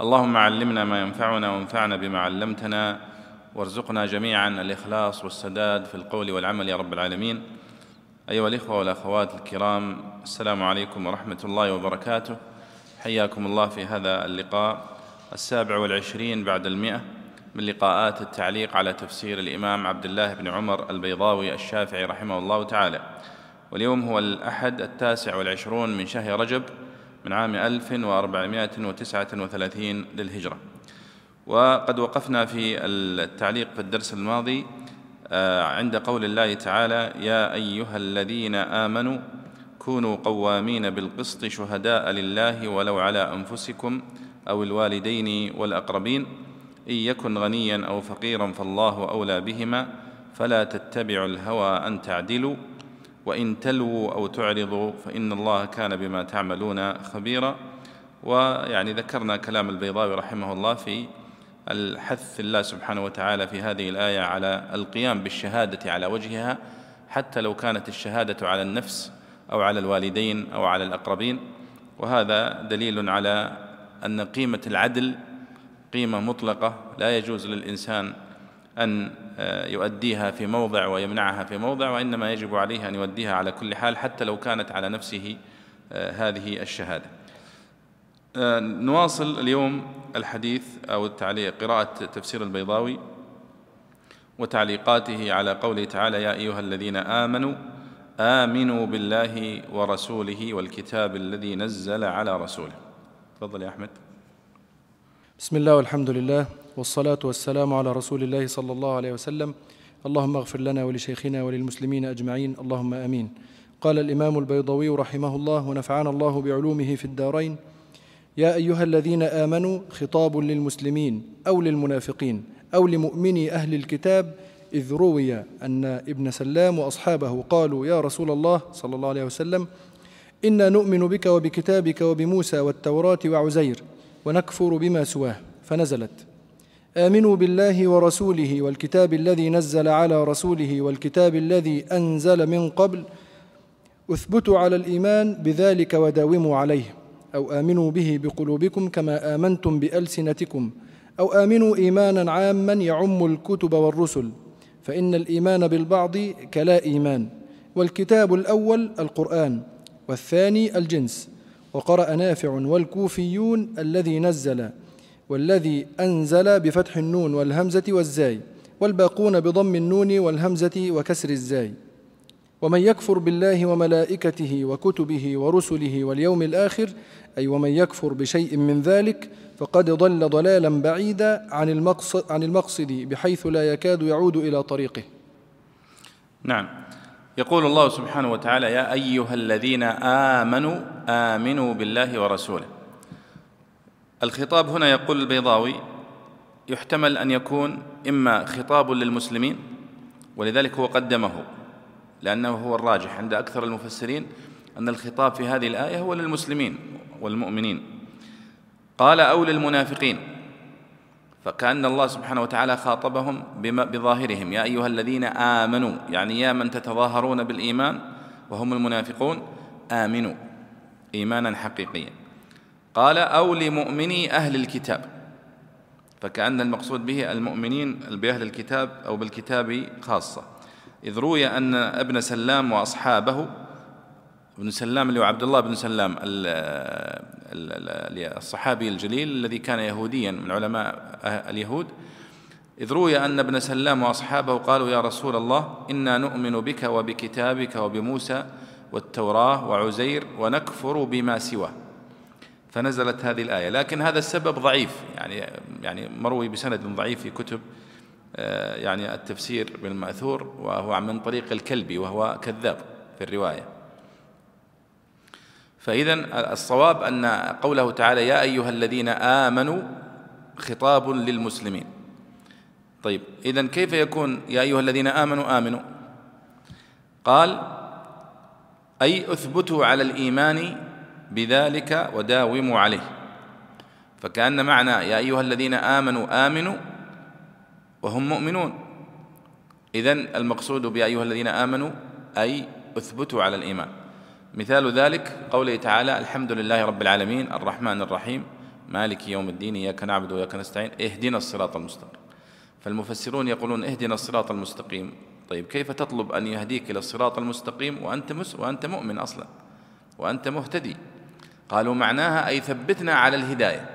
اللهم علمنا ما ينفعنا وانفعنا بما علمتنا وارزقنا جميعا الإخلاص والسداد في القول والعمل يا رب العالمين. أيها الإخوة والأخوات الكرام السلام عليكم ورحمة الله وبركاته. حياكم الله في هذا اللقاء السابع والعشرين بعد المئة من لقاءات التعليق على تفسير الإمام عبد الله بن عمر البيضاوي الشافعي رحمه الله تعالى. واليوم هو الأحد التاسع والعشرون من شهر رجب من عام 1439 للهجرة. وقد وقفنا في التعليق في الدرس الماضي آه، عند قول الله تعالى يا أيها الذين آمنوا كونوا قوامين بالقسط شهداء لله ولو على أنفسكم أو الوالدين والأقربين إن يكن غنيا أو فقيرا فالله أولى بهما فلا تتبعوا الهوى أن تعدلوا وإن تلووا أو تعرضوا فإن الله كان بما تعملون خبيرا. ويعني ذكرنا كلام البيضاوي رحمه الله في الحث الله سبحانه وتعالى في هذه الآية على القيام بالشهادة على وجهها حتى لو كانت الشهادة على النفس أو على الوالدين أو على الأقربين. وهذا دليل على أن قيمة العدل قيمة مطلقة. لا يجوز للإنسان أن يؤديها في موضع ويمنعها في موضع وإنما يجب عليه أن يؤديها على كل حال حتى لو كانت على نفسه آه، هذه الشهادة. آه، نواصل اليوم الحديث أو التعليق قراءة تفسير البيضاوي وتعليقاته على قوله تعالى يا أيها الذين آمنوا آمنوا بالله ورسوله والكتاب الذي نزل على رسوله. تفضل يا أحمد. بسم الله والحمد لله. والصلاة والسلام على رسول الله صلى الله عليه وسلم. اللهم اغفر لنا ولشيخنا وللمسلمين أجمعين. اللهم آمين. قال الإمام البيضوي رحمه الله ونفعنا الله بعلومه في الدارين يا أيها الذين آمنوا خطاب للمسلمين أو للمنافقين أو لمؤمني أهل الكتاب إذ روي أن ابن سلام وأصحابه قالوا يا رسول الله صلى الله عليه وسلم إنا نؤمن بك وبكتابك وبموسى والتوراة وعزير ونكفر بما سواه. فنزلت. آمنوا بالله ورسوله والكتاب الذي نزل على رسوله والكتاب الذي أنزل من قبل أثبتوا على الإيمان بذلك وداوموا عليه أو آمنوا به بقلوبكم كما آمنتم بألسنتكم أو آمنوا إيمانا عاما يعم الكتب والرسل فإن الإيمان بالبعض كلا إيمان والكتاب الأول القرآن والثاني الجنس وقرأ نافع والكوفيون الذي نزل والذي أنزل بفتح النون والهمزة والزاي والباقون بضم النون والهمزة وكسر الزاي. ومن يكفر بالله وملائكته وكتبه ورسله واليوم الآخر أي ومن يكفر بشيء من ذلك فقد ضل ضلالا بعيدا عن المقصد, عن المقصد بحيث لا يكاد يعود إلى طريقه. نعم. يقول الله سبحانه وتعالى يا أيها الذين آمنوا آمنوا بالله ورسوله. الخطاب هنا يقول البيضاوي يحتمل أن يكون إما خطاب للمسلمين ولذلك هو قدمه لأنه هو الراجح عند أكثر المفسرين أن الخطاب في هذه الآية هو للمسلمين والمؤمنين. قال أو للمنافقين. فكأن الله سبحانه وتعالى خاطبهم بظاهرهم. يا أيها الذين آمنوا يعني يا من تتظاهرون بالإيمان وهم المنافقون آمنوا إيمانا حقيقيا. قال أو لمؤمني أهل الكتاب. فكأن المقصود به المؤمنين بأهل الكتاب أو بالكتاب خاصة. إذ روي أن ابن سلام وأصحابه ابن سلام اللي هو عبد الله بن سلام الصحابي الجليل الذي كان يهوديا من علماء اليهود. إذ روي أن ابن سلام وأصحابه قالوا يا رسول الله إنا نؤمن بك وبكتابك وبموسى والتوراة وعزير ونكفر بما سواه. فنزلت هذه الآية. لكن هذا السبب ضعيف. يعني يعني مروي بسند ضعيف في كتب آه، يعني التفسير بالمأثور وهو من طريق الكلبي وهو كذاب في الرواية. فإذا الصواب أن قوله تعالى يا أيها الذين آمنوا خطاب للمسلمين. طيب إذا كيف يكون يا أيها الذين آمنوا آمنوا؟ قال أي أثبتوا على الإيمان بذلك وداوموا عليه. فكأن معنى يا أيها الذين آمنوا آمنوا وهم مؤمنون. إذن المقصود بيا أيها الذين آمنوا أي أثبتوا على الإيمان. مثال ذلك قوله تعالى الحمد لله رب العالمين الرحمن الرحيم مالك يوم الدين إياك نعبد وإياك نستعين اهدنا الصراط المستقيم. فالمفسرون يقولون اهدنا الصراط المستقيم. طيب كيف تطلب أن يهديك إلى الصراط المستقيم وأنت, مس وأنت مؤمن أصلا؟ وأنت مهتدي؟ قالوا معناها أي ثبتنا على الهداية.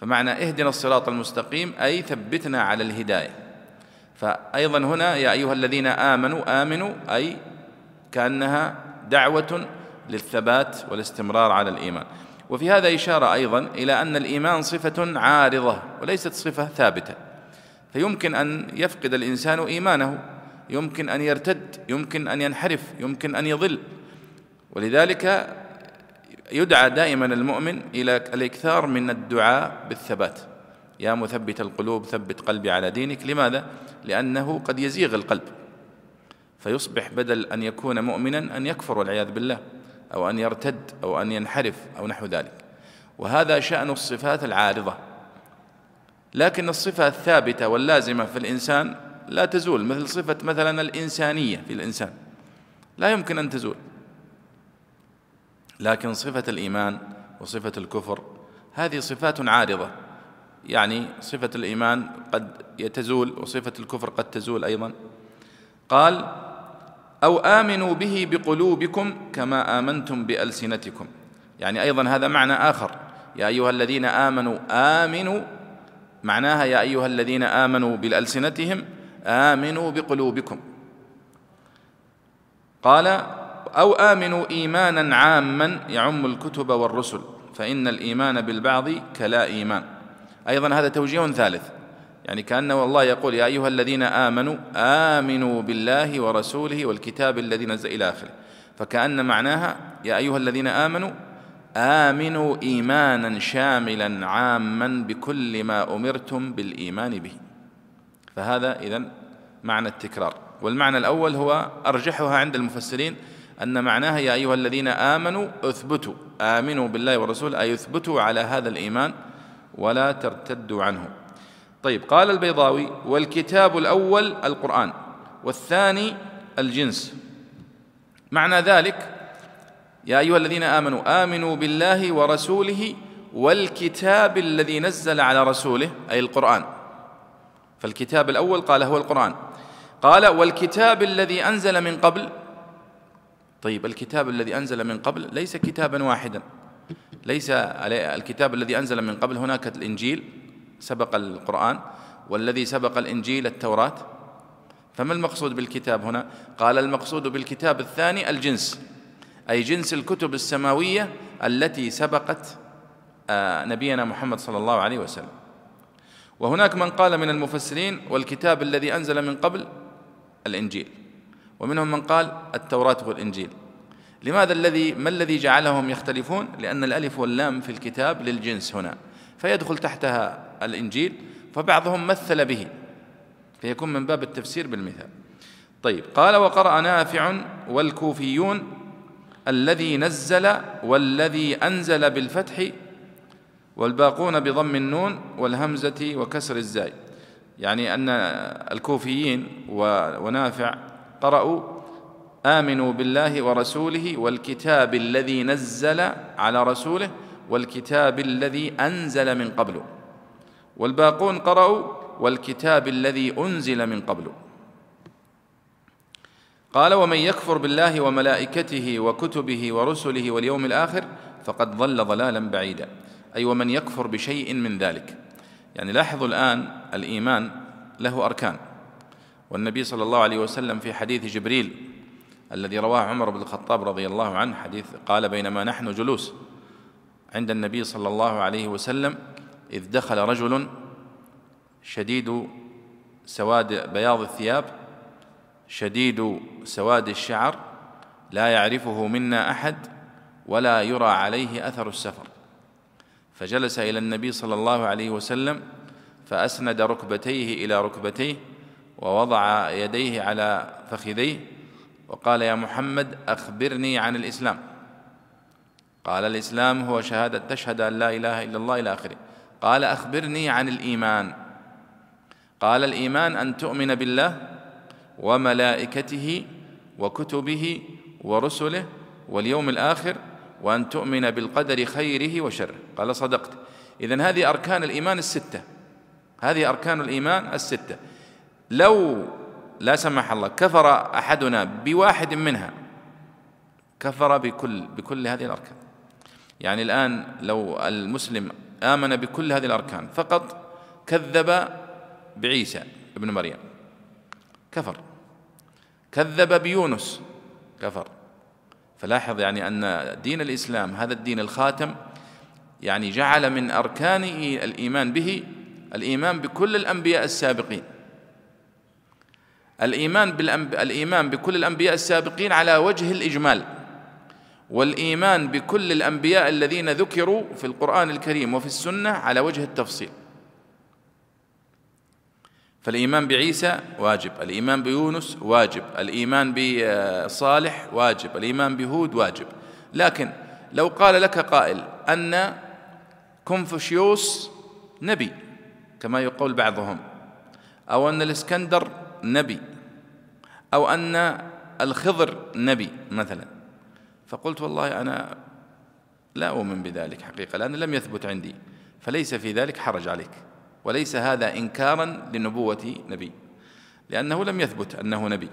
فمعنى اهدنا الصراط المستقيم أي ثبتنا على الهداية. فأيضا هنا يا أيها الذين آمنوا آمنوا أي كأنها دعوة للثبات والاستمرار على الإيمان. وفي هذا إشارة أيضا إلى أن الإيمان صفة عارضة وليست صفة ثابتة. فيمكن أن يفقد الإنسان إيمانه يمكن أن يرتد يمكن أن ينحرف يمكن أن يضل. ولذلك يدعى دائما المؤمن إلى الإكثار من الدعاء بالثبات. يا مثبت القلوب ثبت قلبي على دينك. لماذا؟ لأنه قد يزيغ القلب. فيصبح بدل أن يكون مؤمنا أن يكفر والعياذ بالله أو أن يرتد أو أن ينحرف أو نحو ذلك. وهذا شأن الصفات العارضة. لكن الصفة الثابتة واللازمة في الإنسان لا تزول مثل صفة مثلا الإنسانية في الإنسان. لا يمكن أن تزول. لكن صفة الإيمان وصفة الكفر هذه صفات عارضة. يعني صفة الإيمان قد يتزول وصفة الكفر قد تزول أيضا. قال أو آمنوا به بقلوبكم كما آمنتم بألسنتكم. يعني أيضا هذا معنى آخر. يا أيها الذين آمنوا آمنوا معناها يا أيها الذين آمنوا بألسنتهم آمنوا بقلوبكم. قال أو آمنوا إيمانا عاما يعم الكتب والرسل فإن الإيمان بالبعض كلا إيمان. أيضا هذا توجيه ثالث يعني كأنه الله يقول يا أيها الذين آمنوا آمنوا بالله ورسوله والكتاب الذي نزل إلى آخره. فكأن معناها يا أيها الذين آمنوا آمنوا إيمانا شاملا عاما بكل ما أمرتم بالإيمان به. فهذا إذن معنى التكرار. والمعنى الأول هو أرجحها عند المفسرين أن معناها يا أيها الذين آمنوا اثبتوا آمنوا بالله ورسوله أي اثبتوا على هذا الإيمان ولا ترتدوا عنه. طيب قال البيضاوي والكتاب الأول القرآن والثاني الجنس. معنى ذلك يا أيها الذين آمنوا آمنوا بالله ورسوله والكتاب الذي نزل على رسوله أي القرآن. فالكتاب الأول قال هو القرآن. قال والكتاب الذي أنزل من قبل طيب الكتاب الذي أنزل من قبل ليس كتابا واحدا. ليس الكتاب الذي أنزل من قبل هناك الإنجيل سبق القرآن والذي سبق الإنجيل التوراة. فما المقصود بالكتاب هنا؟ قال المقصود بالكتاب الثاني الجنس أي جنس الكتب السماوية التي سبقت آه، نبينا محمد صلى الله عليه وسلم. وهناك من قال من المفسرين والكتاب الذي أنزل من قبل الإنجيل. ومنهم من قال التوراة والإنجيل. لماذا الذي ما الذي جعلهم يختلفون؟ لأن الألف واللام في الكتاب للجنس هنا. فيدخل تحتها الإنجيل فبعضهم مثل به. فيكون من باب التفسير بالمثال. طيب قال وقرأ نافع والكوفيون الذي نزل والذي أنزل بالفتح والباقون بضم النون والهمزة وكسر الزاي. يعني أن الكوفيين ونافع قرأوا آمنوا بالله ورسوله والكتاب الذي نزل على رسوله والكتاب الذي أنزل من قبله والباقون قرأوا والكتاب الذي أنزل من قبله قال ومن يكفر بالله وملائكته وكتبه ورسله واليوم الآخر فقد ضل ضلالا بعيدا. أي ومن يكفر بشيء من ذلك. يعني لاحظوا الآن الإيمان له أركان. والنبي صلى الله عليه وسلم في حديث جبريل الذي رواه عمر بن الخطاب رضي الله عنه حديث قال بينما نحن جلوس عند النبي صلى الله عليه وسلم إذ دخل رجل شديد سواد بياض الثياب شديد سواد الشعر لا يعرفه منا أحد ولا يرى عليه أثر السفر. فجلس إلى النبي صلى الله عليه وسلم فأسند ركبتيه إلى ركبتيه ووضع يديه على فخذيه وقال يا محمد أخبرني عن الإسلام. قال الإسلام هو شهادة تشهد أن لا إله إلا الله إلى آخره. قال أخبرني عن الإيمان. قال الإيمان أن تؤمن بالله وملائكته وكتبه ورسله واليوم الآخر وأن تؤمن بالقدر خيره وشره. قال صدقت. إذن هذه أركان الإيمان الستة. هذه أركان الإيمان الستة. لو لا سمح الله كفر أحدنا بواحد منها كفر بكل بكل هذه الأركان. يعني الآن لو المسلم آمن بكل هذه الأركان فقط كذب بعيسى ابن مريم كفر. كذب بيونس كفر. فلاحظ يعني أن دين الإسلام هذا الدين الخاتم يعني جعل من أركان الإيمان به الإيمان بكل الأنبياء السابقين. الإيمان بالأنب... الإيمان بكل الأنبياء السابقين على وجه الإجمال والإيمان بكل الأنبياء الذين ذكروا في القرآن الكريم وفي السنة على وجه التفصيل. فالإيمان بعيسى واجب الإيمان بيونس واجب الإيمان بصالح واجب الإيمان بهود واجب. لكن لو قال لك قائل أن كونفوشيوس نبي كما يقول بعضهم أو أن الإسكندر نبي أو أن الخضر نبي مثلا. فقلت والله أنا لا أؤمن بذلك حقيقة لأن لم يثبت عندي فليس في ذلك حرج عليك وليس هذا إنكارا لنبوة نبي لأنه لم يثبت أنه نبي.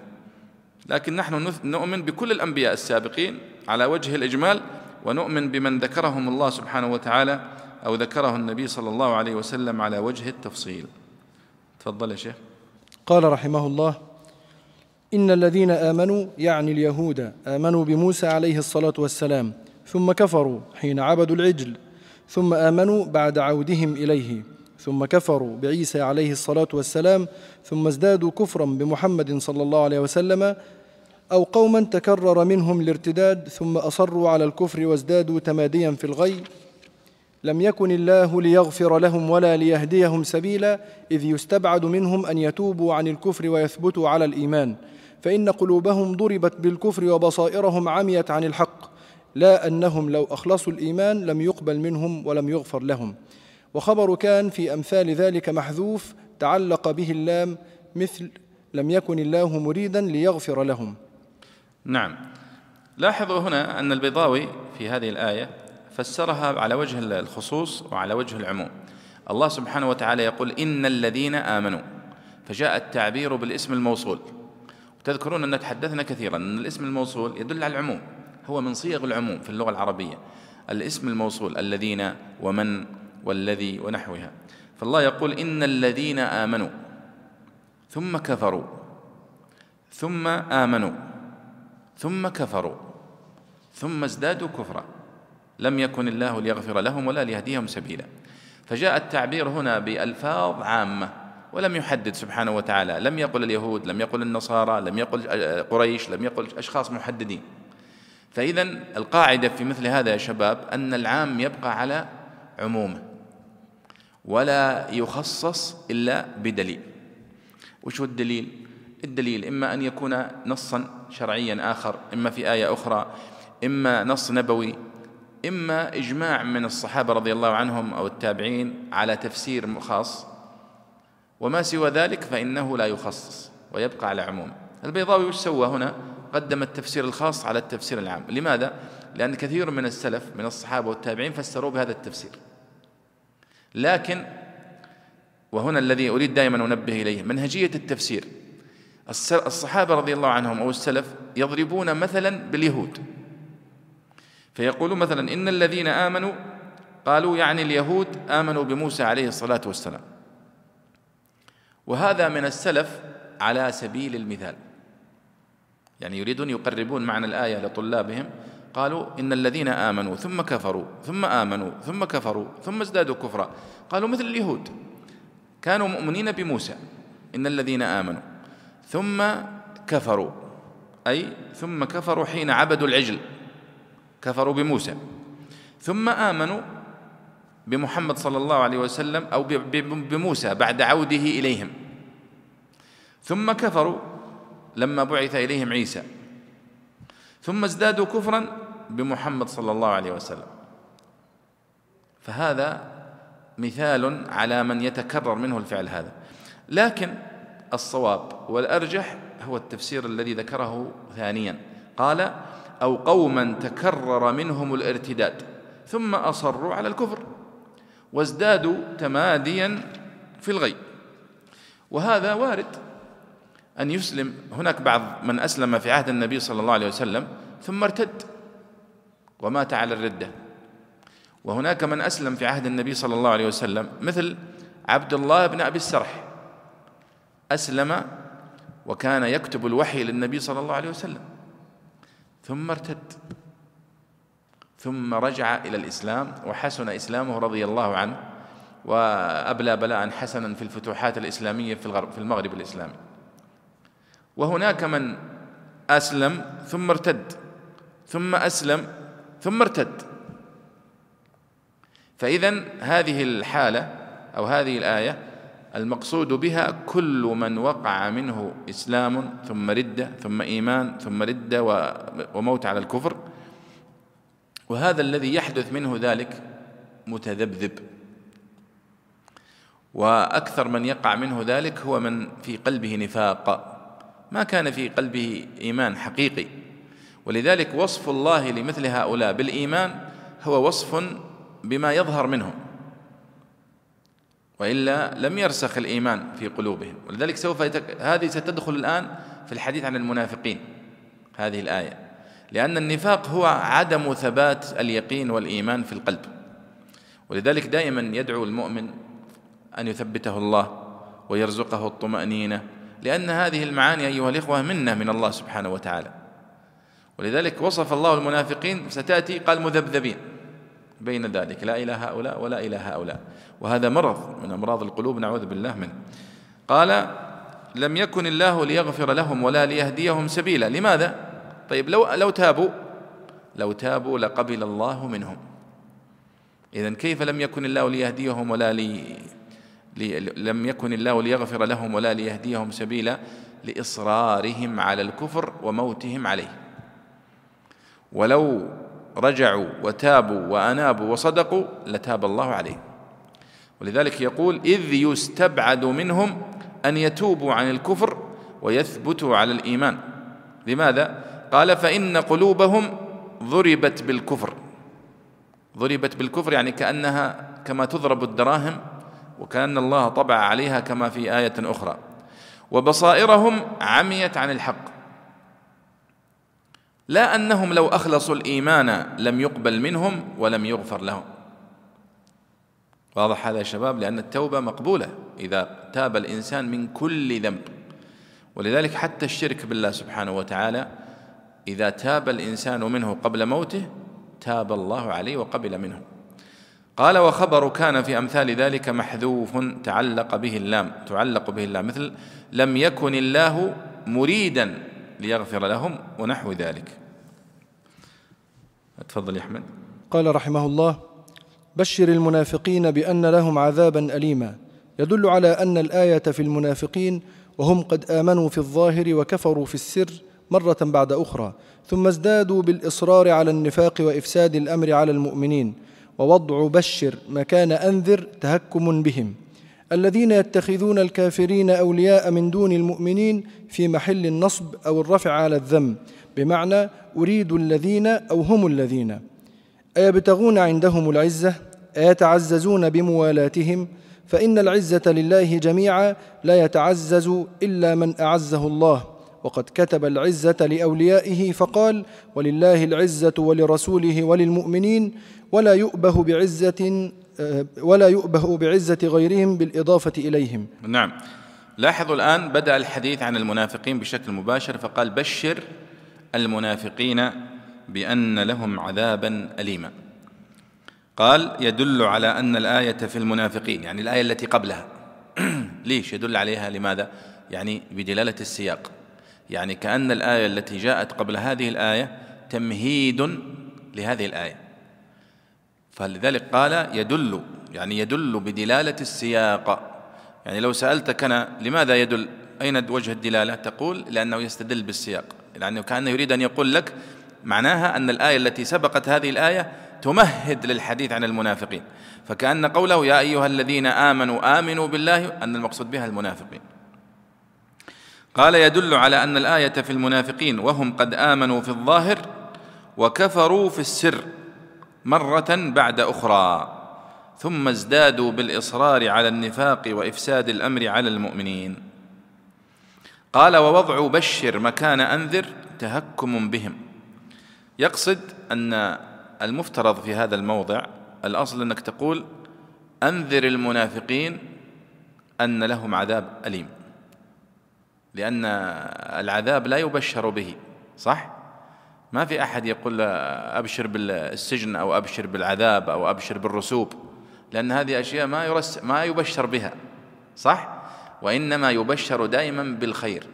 لكن نحن نؤمن بكل الأنبياء السابقين على وجه الإجمال ونؤمن بمن ذكرهم الله سبحانه وتعالى أو ذكره النبي صلى الله عليه وسلم على وجه التفصيل. تفضل يا شيخ. قال رحمه الله إن الذين آمنوا يعني اليهود آمنوا بموسى عليه الصلاة والسلام ثم كفروا حين عبدوا العجل ثم آمنوا بعد عودهم إليه ثم كفروا بعيسى عليه الصلاة والسلام ثم ازدادوا كفرا بمحمد صلى الله عليه وسلم أو قوما تكرر منهم الارتداد ثم أصروا على الكفر وازدادوا تماديا في الغي لم يكن الله ليغفر لهم ولا ليهديهم سبيلا إذ يستبعد منهم أن يتوبوا عن الكفر ويثبتوا على الإيمان. فإن قلوبهم ضربت بالكفر وبصائرهم عميت عن الحق لا أنهم لو أخلصوا الإيمان لم يقبل منهم ولم يغفر لهم. وخبر كان في أمثال ذلك محذوف تعلق به اللام مثل لم يكن الله مريدا ليغفر لهم. نعم. لاحظوا هنا أن البيضاوي في هذه الآية فسرها على وجه الخصوص وعلى وجه العموم. الله سبحانه وتعالى يقول إن الذين آمنوا فجاء التعبير بالاسم الموصول. وتذكرون أن تحدثنا كثيرا أن الاسم الموصول يدل على العموم هو من صيغ العموم في اللغة العربية. الاسم الموصول الذين ومن والذي ونحوها. فالله يقول إن الذين آمنوا ثم كفروا ثم آمنوا ثم كفروا ثم ازدادوا كفرا. لم يكن الله ليغفر لهم ولا ليهديهم سبيلا. فجاء التعبير هنا بألفاظ عامة ولم يحدد سبحانه وتعالى. لم يقل اليهود لم يقل النصارى لم يقل قريش لم يقل أشخاص محددين. فإذا القاعدة في مثل هذا يا شباب أن العام يبقى على عمومه ولا يخصص إلا بدليل. وش هو الدليل؟ الدليل إما أن يكون نصا شرعيا آخر إما في آية أخرى إما نص نبوي إما إجماع من الصحابة رضي الله عنهم أو التابعين على تفسير خاص وما سوى ذلك فإنه لا يخصص ويبقى على عموم. البيضاوي وش سوى هنا؟ قدم التفسير الخاص على التفسير العام. لماذا؟ لأن كثير من السلف من الصحابة والتابعين فسروا بهذا التفسير. لكن وهنا الذي أريد دائما أنبه إليه منهجية التفسير. الصحابة رضي الله عنهم أو السلف يضربون مثلا باليهود. فيقولون مثلا إن الذين آمنوا قالوا يعني اليهود آمنوا بموسى عليه الصلاة والسلام. وهذا من السلف على سبيل المثال. يعني يريدون يقربون معنى الآية لطلابهم. قالوا إن الذين آمنوا ثم كفروا ثم آمنوا ثم كفروا ثم ازدادوا كفرا. قالوا مثل اليهود. كانوا مؤمنين بموسى. إن الذين آمنوا. ثم كفروا. أي ثم كفروا حين عبدوا العجل. كفروا بموسى. ثم آمنوا بمحمد صلى الله عليه وسلم أو بموسى بعد عوده إليهم. ثم كفروا لما بعث إليهم عيسى. ثم ازدادوا كفرا بمحمد صلى الله عليه وسلم. فهذا مثال على من يتكرر منه الفعل هذا. لكن الصواب والأرجح هو التفسير الذي ذكره ثانيا. قال أو قوما تكرر منهم الارتداد ثم أصروا على الكفر وازدادوا تماديا في الغي. وهذا وارد أن يسلم هناك بعض من أسلم في عهد النبي صلى الله عليه وسلم ثم ارتد ومات على الردة. وهناك من أسلم في عهد النبي صلى الله عليه وسلم مثل عبد الله بن أبي السرح. أسلم وكان يكتب الوحي للنبي صلى الله عليه وسلم. ثم ارتد. ثم رجع إلى الإسلام وحسن إسلامه رضي الله عنه وأبلى بلاء حسنا في الفتوحات الإسلامية في الغرب في المغرب الإسلامي. وهناك من أسلم ثم ارتد. ثم أسلم ثم ارتد. فإذا هذه الحالة أو هذه الآية المقصود بها كل من وقع منه إسلام ثم ردة ثم إيمان ثم ردة وموت على الكفر. وهذا الذي يحدث منه ذلك متذبذب. وأكثر من يقع منه ذلك هو من في قلبه نفاق. ما كان في قلبه إيمان حقيقي. ولذلك وصف الله لمثل هؤلاء بالإيمان هو وصف بما يظهر منهم. وإلا لم يرسخ الإيمان في قلوبهم. ولذلك سوف يتك... هذه ستدخل الآن في الحديث عن المنافقين هذه الآية. لأن النفاق هو عدم ثبات اليقين والإيمان في القلب. ولذلك دائما يدعو المؤمن أن يثبته الله ويرزقه الطمأنينة لأن هذه المعاني أيها الإخوة منة من الله سبحانه وتعالى. ولذلك وصف الله المنافقين ستأتي قال مذبذبين. بين ذلك. لا إلى هؤلاء ولا إلى هؤلاء. وهذا مرض من أمراض القلوب نعوذ بالله منه. قال لم يكن الله ليغفر لهم ولا ليهديهم سبيلا. لماذا؟ طيب لو لو تابوا لو تابوا لقبل الله منهم. إذا كيف لم يكن الله ليهديهم ولا لي لم يكن الله ليغفر لهم ولا ليهديهم سبيلا؟ لإصرارهم على الكفر وموتهم عليه. ولو رجعوا وتابوا وأنابوا وصدقوا لتاب الله عليهم ولذلك يقول إذ يستبعد منهم أن يتوبوا عن الكفر ويثبتوا على الإيمان. لماذا؟ قال فإن قلوبهم ضربت بالكفر. ضربت بالكفر يعني كأنها كما تضرب الدراهم وكأن الله طبع عليها كما في آية أخرى. وبصائرهم عميت عن الحق. لا أنهم لو أخلصوا الإيمان لم يقبل منهم ولم يغفر لهم. واضح هذا يا شباب؟ لأن التوبة مقبولة إذا تاب الإنسان من كل ذنب. ولذلك حتى الشرك بالله سبحانه وتعالى إذا تاب الإنسان منه قبل موته تاب الله عليه وقبل منه. قال وخبر كان في أمثال ذلك محذوف تعلق به اللام تعلق به اللام مثل لم يكن الله مريدا ليغفر لهم ونحو ذلك. تفضل يا أحمد. قال رحمه الله بشر المنافقين بأن لهم عذابا اليما. يدل على أن الآية في المنافقين وهم قد آمنوا في الظاهر وكفروا في السر مرة بعد أخرى ثم ازدادوا بالإصرار على النفاق وإفساد الأمر على المؤمنين. ووضع بشر مكان أنذر تهكم بهم. الذين يتخذون الكافرين أولياء من دون المؤمنين في محل النصب أو الرفع على الذم. بمعنى أريد الذين أو هم الذين. أيبتغون عندهم العزة؟ أيتعززون بموالاتهم؟ فإن العزة لله جميعا لا يتعزز إلا من أعزه الله. وقد كتب العزة لأوليائه فقال ولله العزة ولرسوله وللمؤمنين ولا يؤبه بعزة ولا يؤبه بعزة غيرهم بالإضافة إليهم. نعم. لاحظوا الآن بدأ الحديث عن المنافقين بشكل مباشر فقال بشر المنافقين بأن لهم عذابا اليما. قال يدل على أن الآية في المنافقين يعني الآية التي قبلها. ليش يدل عليها؟ لماذا؟ يعني بدلالة السياق. يعني كأن الآية التي جاءت قبل هذه الآية تمهيد لهذه الآية. فلذلك قال يدل يعني يدل بدلالة السياق. يعني لو سألتك أنا لماذا يدل؟ أين وجه الدلالة؟ تقول لأنه يستدل بالسياق. لأنه كان يريد أن يقول لك معناها أن الآية التي سبقت هذه الآية تمهد للحديث عن المنافقين. فكأن قوله يا أيها الذين آمنوا آمنوا بالله أن المقصود بها المنافقين. قال يدل على أن الآية في المنافقين وهم قد آمنوا في الظاهر وكفروا في السر مرة بعد أخرى ثم ازدادوا بالإصرار على النفاق وإفساد الأمر على المؤمنين. قال ووضع بشر مكان أنذر تهكم بهم يقصد أن المفترض في هذا الموضع الأصل أنك تقول أنذر المنافقين أن لهم عذاب أليم لأن العذاب لا يبشر به صح؟ ما في أحد يقول أبشر بالسجن أو أبشر بالعذاب أو أبشر بالرسوب لأن هذه أشياء ما يرس ما يبشر بها صح؟ وإنما يبشر دائما بالخير.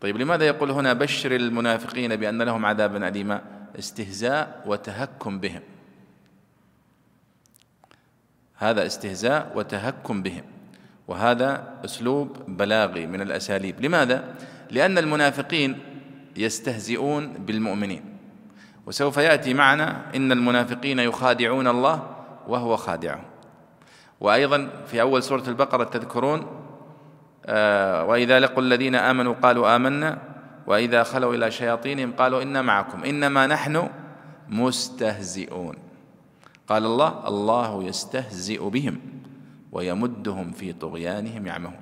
طيب لماذا يقول هنا بشر المنافقين بأن لهم عذابا أليما؟ استهزاء وتهكم بهم. هذا استهزاء وتهكم بهم. وهذا أسلوب بلاغي من الأساليب. لماذا؟ لأن المنافقين يستهزئون بالمؤمنين. وسوف يأتي معنا إن المنافقين يخادعون الله وهو خادعهم. وأيضا في أول سورة البقرة تذكرون آه وإذا لقوا الذين آمنوا قالوا آمنا وإذا خلوا إلى شياطينهم قالوا أنا معكم إنما نحن مستهزئون. قال الله الله يستهزئ بهم ويمدهم في طغيانهم يعمهون.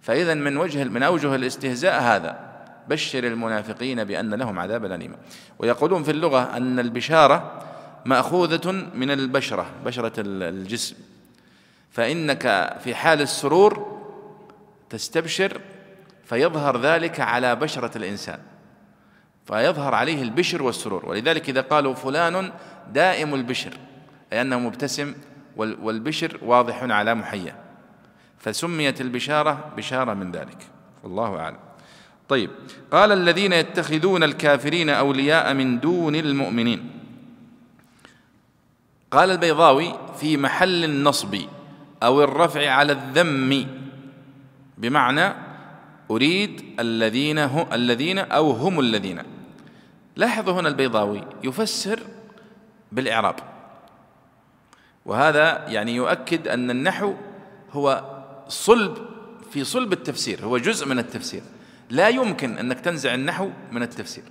فإذا من وجه من أوجه الاستهزاء هذا بشر المنافقين بأن لهم عذابا أليما ويقولون في اللغة أن البشارة مأخوذة من البشرة بشرة الجسم. فإنك في حال السرور تستبشر فيظهر ذلك على بشرة الإنسان فيظهر عليه البشر والسرور. ولذلك إذا قالوا فلان دائم البشر أي أنه مبتسم والبشر واضح على محيا فسميت البشارة بشارة من ذلك. والله أعلم. طيب قال الذين يتخذون الكافرين أولياء من دون المؤمنين. قال البيضاوي في محل النصب أو الرفع على الذم بمعنى أريد الذين هم الذين أو هم الذين. لاحظوا هنا البيضاوي يفسر بالإعراب. وهذا يعني يؤكد أن النحو هو صلب في صلب التفسير هو جزء من التفسير. لا يمكن أنك تنزع النحو من التفسير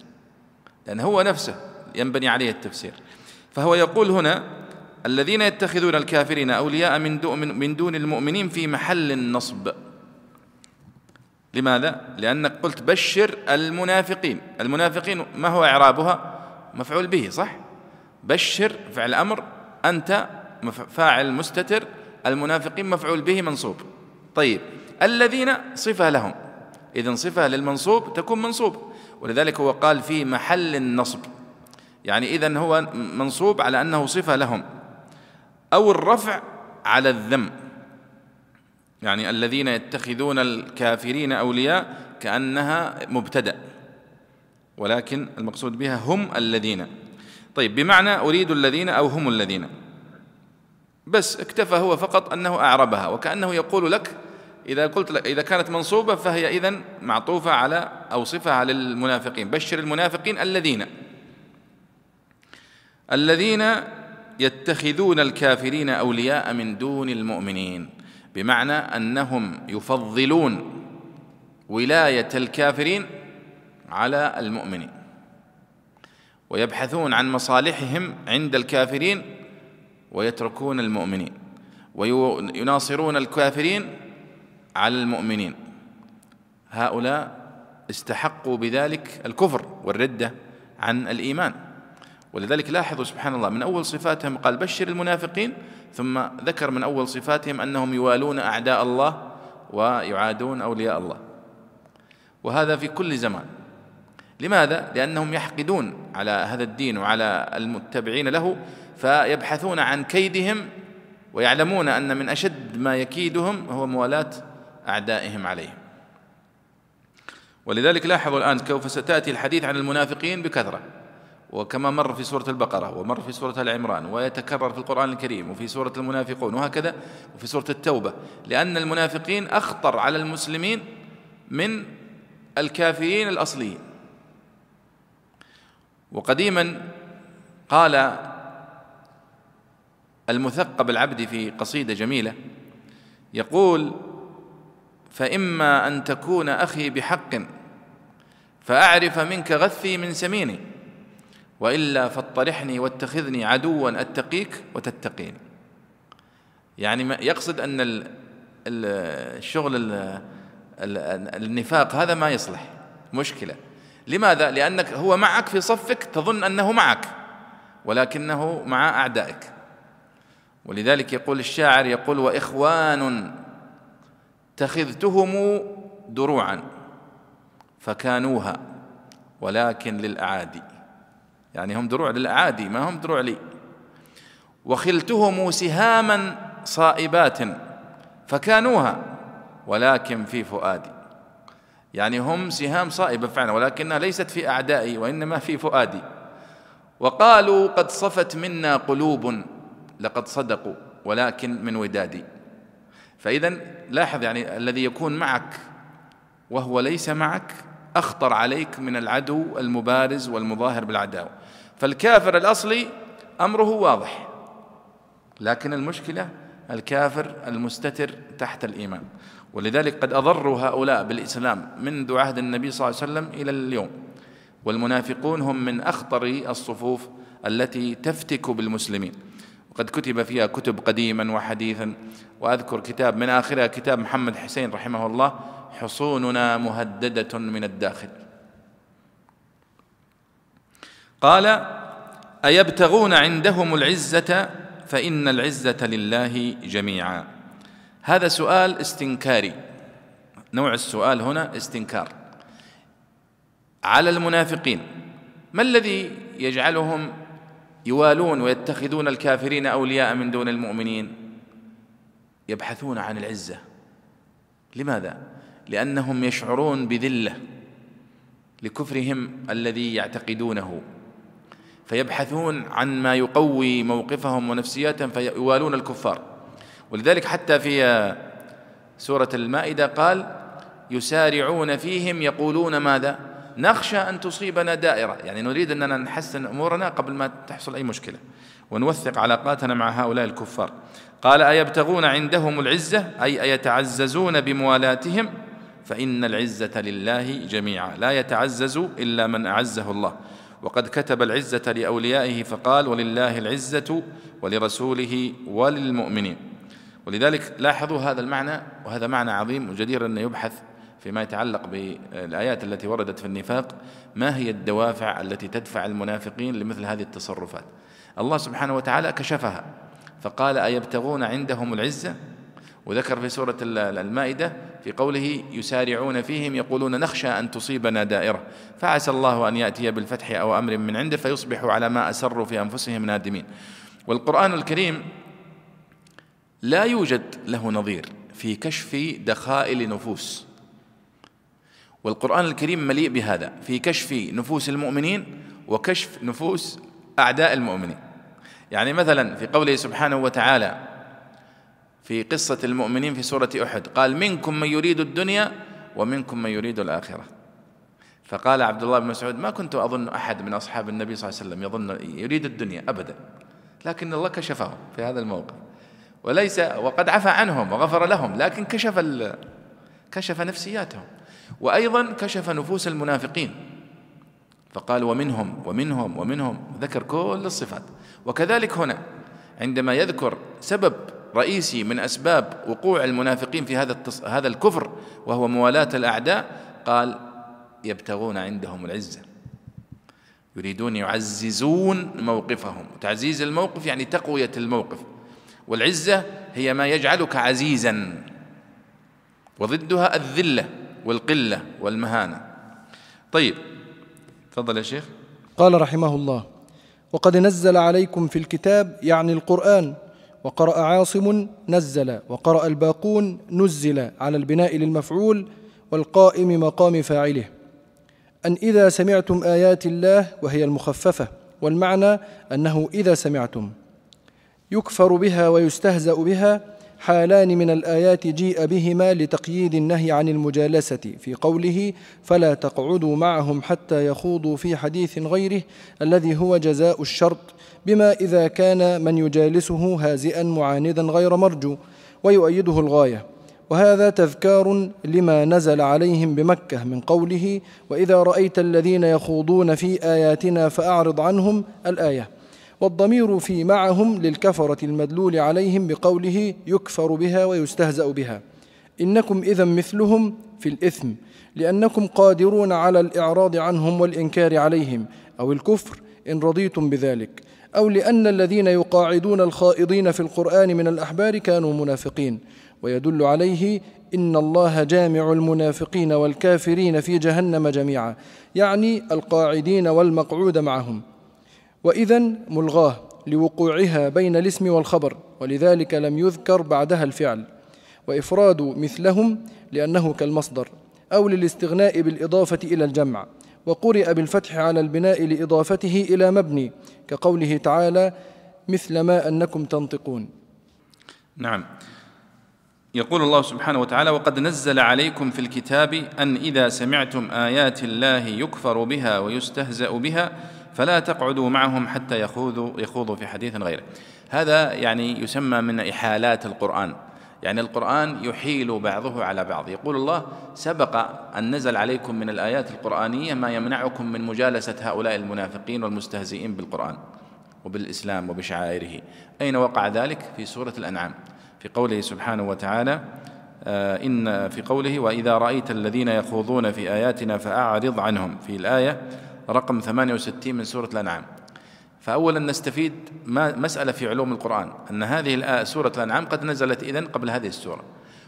لأن هو نفسه ينبني عليه التفسير. فهو يقول هنا الذين يتخذون الكافرين أولياء من دون, من دون المؤمنين في محل النصب. لماذا؟ لأنك قلت بشر المنافقين. المنافقين ما هو إعرابها؟ مفعول به صح؟ بشر فعل أمر أنت فاعل مستتر المنافقين مفعول به منصوب. طيب الذين صفة لهم؟ إذن صفة للمنصوب تكون منصوب. ولذلك هو قال في محل النصب. يعني إذن هو منصوب على أنه صفة لهم. أو الرفع على الذم. يعني الذين يتخذون الكافرين أولياء كأنها مبتدأ ولكن المقصود بها هم الذين. طيب بمعنى أريد الذين أو هم الذين. بس اكتفى هو فقط أنه أعربها وكأنه يقول لك إذا قلت لك إذا كانت منصوبة فهي إذن معطوفة على أو صفة على المنافقين بشر المنافقين الذين. الذين يتخذون الكافرين أولياء من دون المؤمنين. بمعنى أنهم يفضلون ولاية الكافرين على المؤمنين ويبحثون عن مصالحهم عند الكافرين ويتركون المؤمنين ويناصرون الكافرين على المؤمنين هؤلاء استحقوا بذلك الكفر والردة عن الإيمان ولذلك لاحظوا سبحان الله من أول صفاتهم قال بشر المنافقين ثم ذكر من أول صفاتهم أنهم يوالون أعداء الله ويعادون أولياء الله. وهذا في كل زمان. لماذا؟ لأنهم يحقدون على هذا الدين وعلى المتبعين له فيبحثون عن كيدهم ويعلمون أن من أشد ما يكيدهم هو موالاة أعدائهم عليهم. ولذلك لاحظوا الآن كيف ستأتي الحديث عن المنافقين بكثرة. وكما مر في سورة البقرة ومر في سورة العمران ويتكرر في القرآن الكريم وفي سورة المنافقون وهكذا وفي سورة التوبة. لأن المنافقين أخطر على المسلمين من الكافرين الأصليين. وقديما قال المثقب العبدي في قصيدة جميلة يقول فإما أن تكون أخي بحق فأعرف منك غثي من سميني وإلا فاطرحني واتخذني عدوا أتقيك وتتقيني يعني يقصد أن الشغل النفاق هذا ما يصلح. مشكلة. لماذا؟ لأنك هو معك في صفك تظن أنه معك ولكنه مع أعدائك. ولذلك يقول الشاعر يقول وإخوان اتخذتهم دروعا فكانوها ولكن للأعادي. يعني هم دروع للأعادي ما هم دروع لي. وخلتهم سهاما صائبات فكانوها ولكن في فؤادي. يعني هم سهام صائبة فعلا ولكنها ليست في أعدائي وإنما في فؤادي. وقالوا قد صفت منا قلوب لقد صدقوا ولكن من ودادي. فإذا لاحظ يعني الذي يكون معك وهو ليس معك أخطر عليك من العدو المبارز والمظاهر بالعداوة. فالكافر الأصلي أمره واضح لكن المشكلة الكافر المستتر تحت الإيمان ولذلك قد أضروا هؤلاء بالإسلام منذ عهد النبي صلى الله عليه وسلم إلى اليوم والمنافقون هم من أخطر الصفوف التي تفتك بالمسلمين وقد كتب فيها كتب قديما وحديثا وأذكر كتاب من آخرها كتاب محمد حسين رحمه الله حصوننا مهددة من الداخل. قال أيبتغون عندهم العزة؟ فإن العزة لله جميعا. هذا سؤال استنكاري. نوع السؤال هنا استنكار. على المنافقين ما الذي يجعلهم يوالون ويتخذون الكافرين أولياء من دون المؤمنين؟ يبحثون عن العزة. لماذا؟ لأنهم يشعرون بذلة لكفرهم الذي يعتقدونه. فيبحثون عن ما يقوي موقفهم ونفسياتهم فيوالون الكفار. ولذلك حتى في سورة المائدة قال يسارعون فيهم يقولون ماذا؟ نخشى أن تصيبنا دائرة. يعني نريد أننا نحسن أمورنا قبل ما تحصل أي مشكلة ونوثق علاقاتنا مع هؤلاء الكفار. قال أيبتغون عندهم العزة؟ أي أيتعززون بموالاتهم؟ فإن العزة لله جميعا. لا يتعزز إلا من أعزه الله. وقد كتب العزة لأوليائه فقال ولله العزة ولرسوله وللمؤمنين. ولذلك لاحظوا هذا المعنى وهذا معنى عظيم وجدير أن يبحث فيما يتعلق بالآيات التي وردت في النفاق ما هي الدوافع التي تدفع المنافقين لمثل هذه التصرفات؟ الله سبحانه وتعالى كشفها فقال أيبتغون عندهم العزة وذكر في سورة المائدة في قوله يسارعون فيهم يقولون نخشى أن تصيبنا دائرة. فعسى الله أن يأتي بالفتح أو أمر من عنده فيصبحوا على ما أسروا في أنفسهم نادمين. والقرآن الكريم لا يوجد له نظير في كشف دخائل نفوس. والقرآن الكريم مليء بهذا في كشف نفوس المؤمنين وكشف نفوس أعداء المؤمنين. يعني مثلا في قوله سبحانه وتعالى في قصة المؤمنين في سورة أحد. قال منكم من يريد الدنيا ومنكم من يريد الآخرة. فقال عبد الله بن مسعود ما كنت أظن أحد من أصحاب النبي صلى الله عليه وسلم يظن يريد الدنيا أبدا. لكن الله كشفه في هذا الموقف. وليس وقد عفى عنهم وغفر لهم لكن كشف كشف نفسياتهم. وأيضا كشف نفوس المنافقين. فقال ومنهم ومنهم ومنهم. ذكر كل الصفات. وكذلك هنا عندما يذكر سبب رئيسي من أسباب وقوع المنافقين في هذا هذا الكفر وهو موالاة الأعداء قال يبتغون عندهم العزة. يريدون يعززون موقفهم. تعزيز الموقف يعني تقوية الموقف. والعزة هي ما يجعلك عزيزا وضدها الذلة والقلة والمهانة. طيب تفضل يا شيخ. قال رحمه الله وقد نزل عليكم في الكتاب يعني القرآن وقرأ عاصم نزل وقرأ الباقون نزل على البناء للمفعول والقائم مقام فاعله. أن إذا سمعتم آيات الله وهي المخففة والمعنى أنه إذا سمعتم. يكفر بها ويستهزأ بها حالان من الآيات جيء بهما لتقييد النهي عن المجالسة. في قوله فلا تقعدوا معهم حتى يخوضوا في حديث غيره الذي هو جزاء الشرط بما إذا كان من يجالسه هازئا معاندا غير مرجو ويؤيده الغاية. وهذا تذكار لما نزل عليهم بمكة من قوله وإذا رأيت الذين يخوضون في آياتنا فأعرض عنهم الآية. والضمير في معهم للكفرة المدلول عليهم بقوله يكفر بها ويستهزأ بها. إنكم إذا مثلهم في الإثم لأنكم قادرون على الإعراض عنهم والإنكار عليهم أو الكفر إن رضيتم بذلك. أو لأن الذين يقاعدون الخائضين في القرآن من الأحبار كانوا منافقين. ويدل عليه إن الله جامع المنافقين والكافرين في جهنم جميعا. يعني القاعدين والمقعود معهم. وإذا ملغاه لوقوعها بين الاسم والخبر ولذلك لم يذكر بعدها الفعل. وإفراد مثلهم لأنه كالمصدر أو للاستغناء بالإضافة إلى الجمع. وقرئ بالفتح على البناء لإضافته إلى مبني كقوله تعالى مثل ما أنكم تنطقون. نعم. يقول الله سبحانه وتعالى وقد نزل عليكم في الكتاب أن إذا سمعتم آيات الله يكفر بها ويستهزأ بها فلا تقعدوا معهم حتى يخوضوا يخوضوا في حديث غيره. هذا يعني يسمى من إحالات القرآن. يعني القرآن يحيل بعضه على بعض. يقول الله سبق أن نزل عليكم من الآيات القرآنية ما يمنعكم من مجالسة هؤلاء المنافقين والمستهزئين بالقرآن وبالإسلام وبشعائره. أين وقع ذلك؟ في سورة الأنعام. في قوله سبحانه وتعالى آه، إن في قوله وإذا رأيت الذين يخوضون في آياتنا فأعرض عنهم. في الآية رقم 68 من سورة الأنعام. فأولا نستفيد مسألة في علوم القرآن أن هذه سورة الأنعام قد نزلت إذن قبل هذه السورة.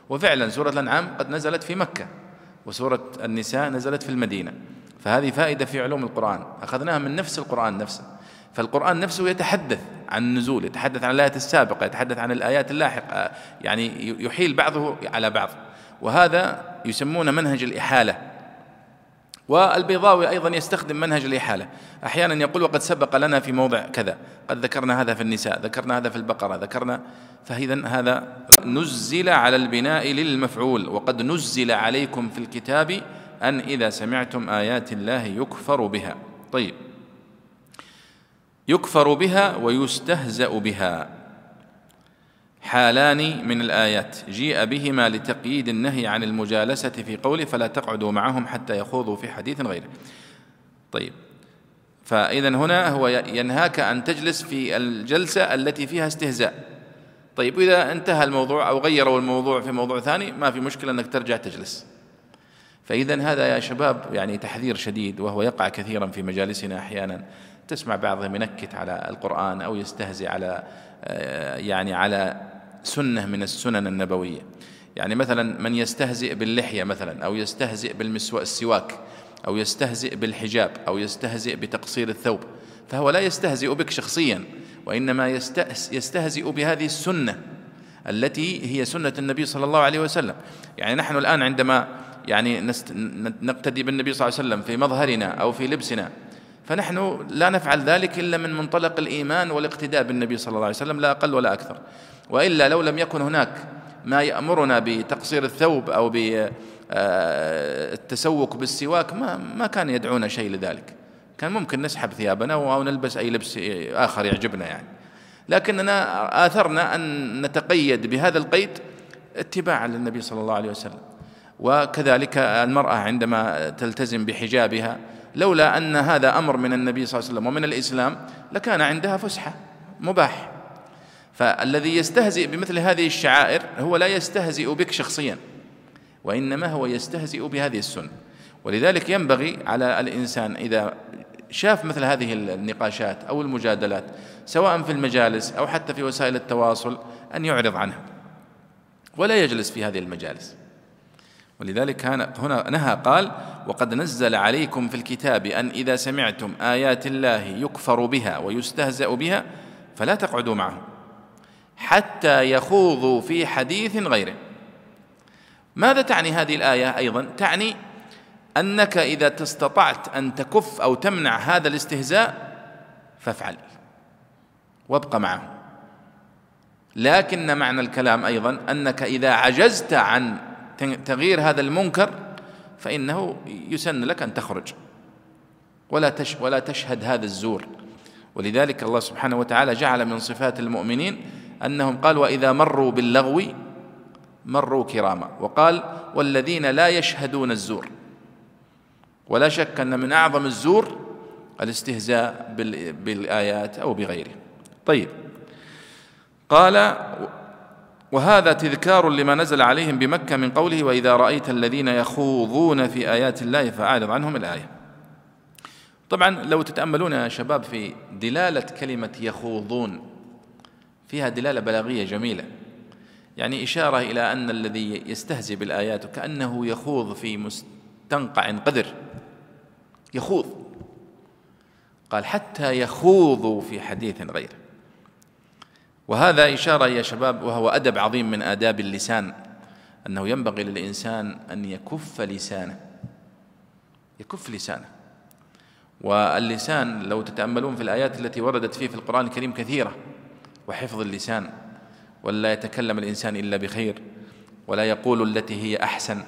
وفعلا سورة الأنعام قد نزلت في مكة وسورة النساء نزلت في المدينة. فهذه فائدة في علوم القرآن أخذناها من نفس القرآن نفسه. فالقرآن نفسه يتحدث عن النزول يتحدث عن الآيات السابقة يتحدث عن الآيات اللاحقة يعني يحيل بعضه على بعض. وهذا يسمونه منهج الإحالة. والبيضاوي أيضا يستخدم منهج الإحالة. أحيانا يقول وقد سبق لنا في موضع كذا. قد ذكرنا هذا في النساء ذكرنا هذا في البقرة ذكرنا. فإذا هذا نزل على البناء للمفعول وقد نزل عليكم في الكتاب أن إذا سمعتم آيات الله يكفر بها. طيب. يكفر بها ويستهزأ بها. حالان من الآيات. جيء بهما لتقييد النهي عن المجالسة في قوله فلا تقعدوا معهم حتى يخوضوا في حديث غيره. طيب. فإذا هنا هو ينهاك أن تجلس في الجلسة التي فيها استهزاء. طيب إذا انتهى الموضوع أو غيروا الموضوع في موضوع ثاني ما في مشكلة أنك ترجع تجلس. فإذا هذا يا شباب يعني تحذير شديد وهو يقع كثيرا في مجالسنا أحيانا. تسمع بعضهم ينكت على القرآن أو يستهزئ على يعني على سنة من السنن النبوية. يعني مثلا من يستهزئ باللحية مثلا أو يستهزئ بالسواك أو يستهزئ بالحجاب أو يستهزئ بتقصير الثوب فهو لا يستهزئ بك شخصيا وإنما يستهزئ بهذه السنة التي هي سنة النبي صلى الله عليه وسلم. يعني نحن الآن عندما يعني نقتدي بالنبي صلى الله عليه وسلم في مظهرنا أو في لبسنا فنحن لا نفعل ذلك إلا من منطلق الإيمان والاقتداء بالنبي صلى الله عليه وسلم لا أقل ولا أكثر. وإلا لو لم يكن هناك ما يأمرنا بتقصير الثوب أو بالتسوق بالسواك ما ما كان يدعونا شيء لذلك. كان ممكن نسحب ثيابنا أو نلبس أي لبس آخر يعجبنا يعني. لكننا آثرنا أن نتقيد بهذا القيد اتباعا للنبي صلى الله عليه وسلم. وكذلك المرأة عندما تلتزم بحجابها لولا أن هذا أمر من النبي صلى الله عليه وسلم ومن الإسلام لكان عندها فسحة مباح. فالذي يستهزئ بمثل هذه الشعائر هو لا يستهزئ بك شخصيا وإنما هو يستهزئ بهذه السنة. ولذلك ينبغي على الإنسان إذا شاف مثل هذه النقاشات أو المجادلات سواء في المجالس أو حتى في وسائل التواصل أن يعرض عنها. ولا يجلس في هذه المجالس. ولذلك هنا نهى قال وقد نزل عليكم في الكتاب أن إذا سمعتم آيات الله يكفر بها ويستهزأ بها فلا تقعدوا معهم حتى يخوضوا في حديث غيره. ماذا تعني هذه الآية أيضا؟ تعني أنك إذا استطعت أن تكف أو تمنع هذا الاستهزاء فافعل وابق معه. لكن معنى الكلام أيضا أنك إذا عجزت عن تغيير هذا المنكر فإنه يسن لك أن تخرج. ولا تش ولا تشهد هذا الزور. ولذلك الله سبحانه وتعالى جعل من صفات المؤمنين أنهم قال وإذا مروا باللغو مروا كراما وقال والذين لا يشهدون الزور ولا شك أن من أعظم الزور الاستهزاء بالآيات أو بغيره. طيب. قال وهذا تذكار لما نزل عليهم بمكة من قوله وإذا رأيت الذين يخوضون في آيات الله فأعرض عنهم الآية. طبعا لو تتأملون يا شباب في دلالة كلمة يخوضون فيها دلالة بلاغية جميلة. يعني إشارة إلى أن الذي يستهزئ بالآيات كأنه يخوض في مستنقع قذر يخوض. قال حتى يخوضوا في حديث غيره. وهذا إشارة يا شباب وهو أدب عظيم من آداب اللسان أنه ينبغي للإنسان أن يكف لسانه. يكف لسانه. واللسان لو تتأملون في الآيات التي وردت فيه في القرآن الكريم كثيرة وحفظ اللسان ولا يتكلم الإنسان إلا بخير ولا يقول التي هي أحسن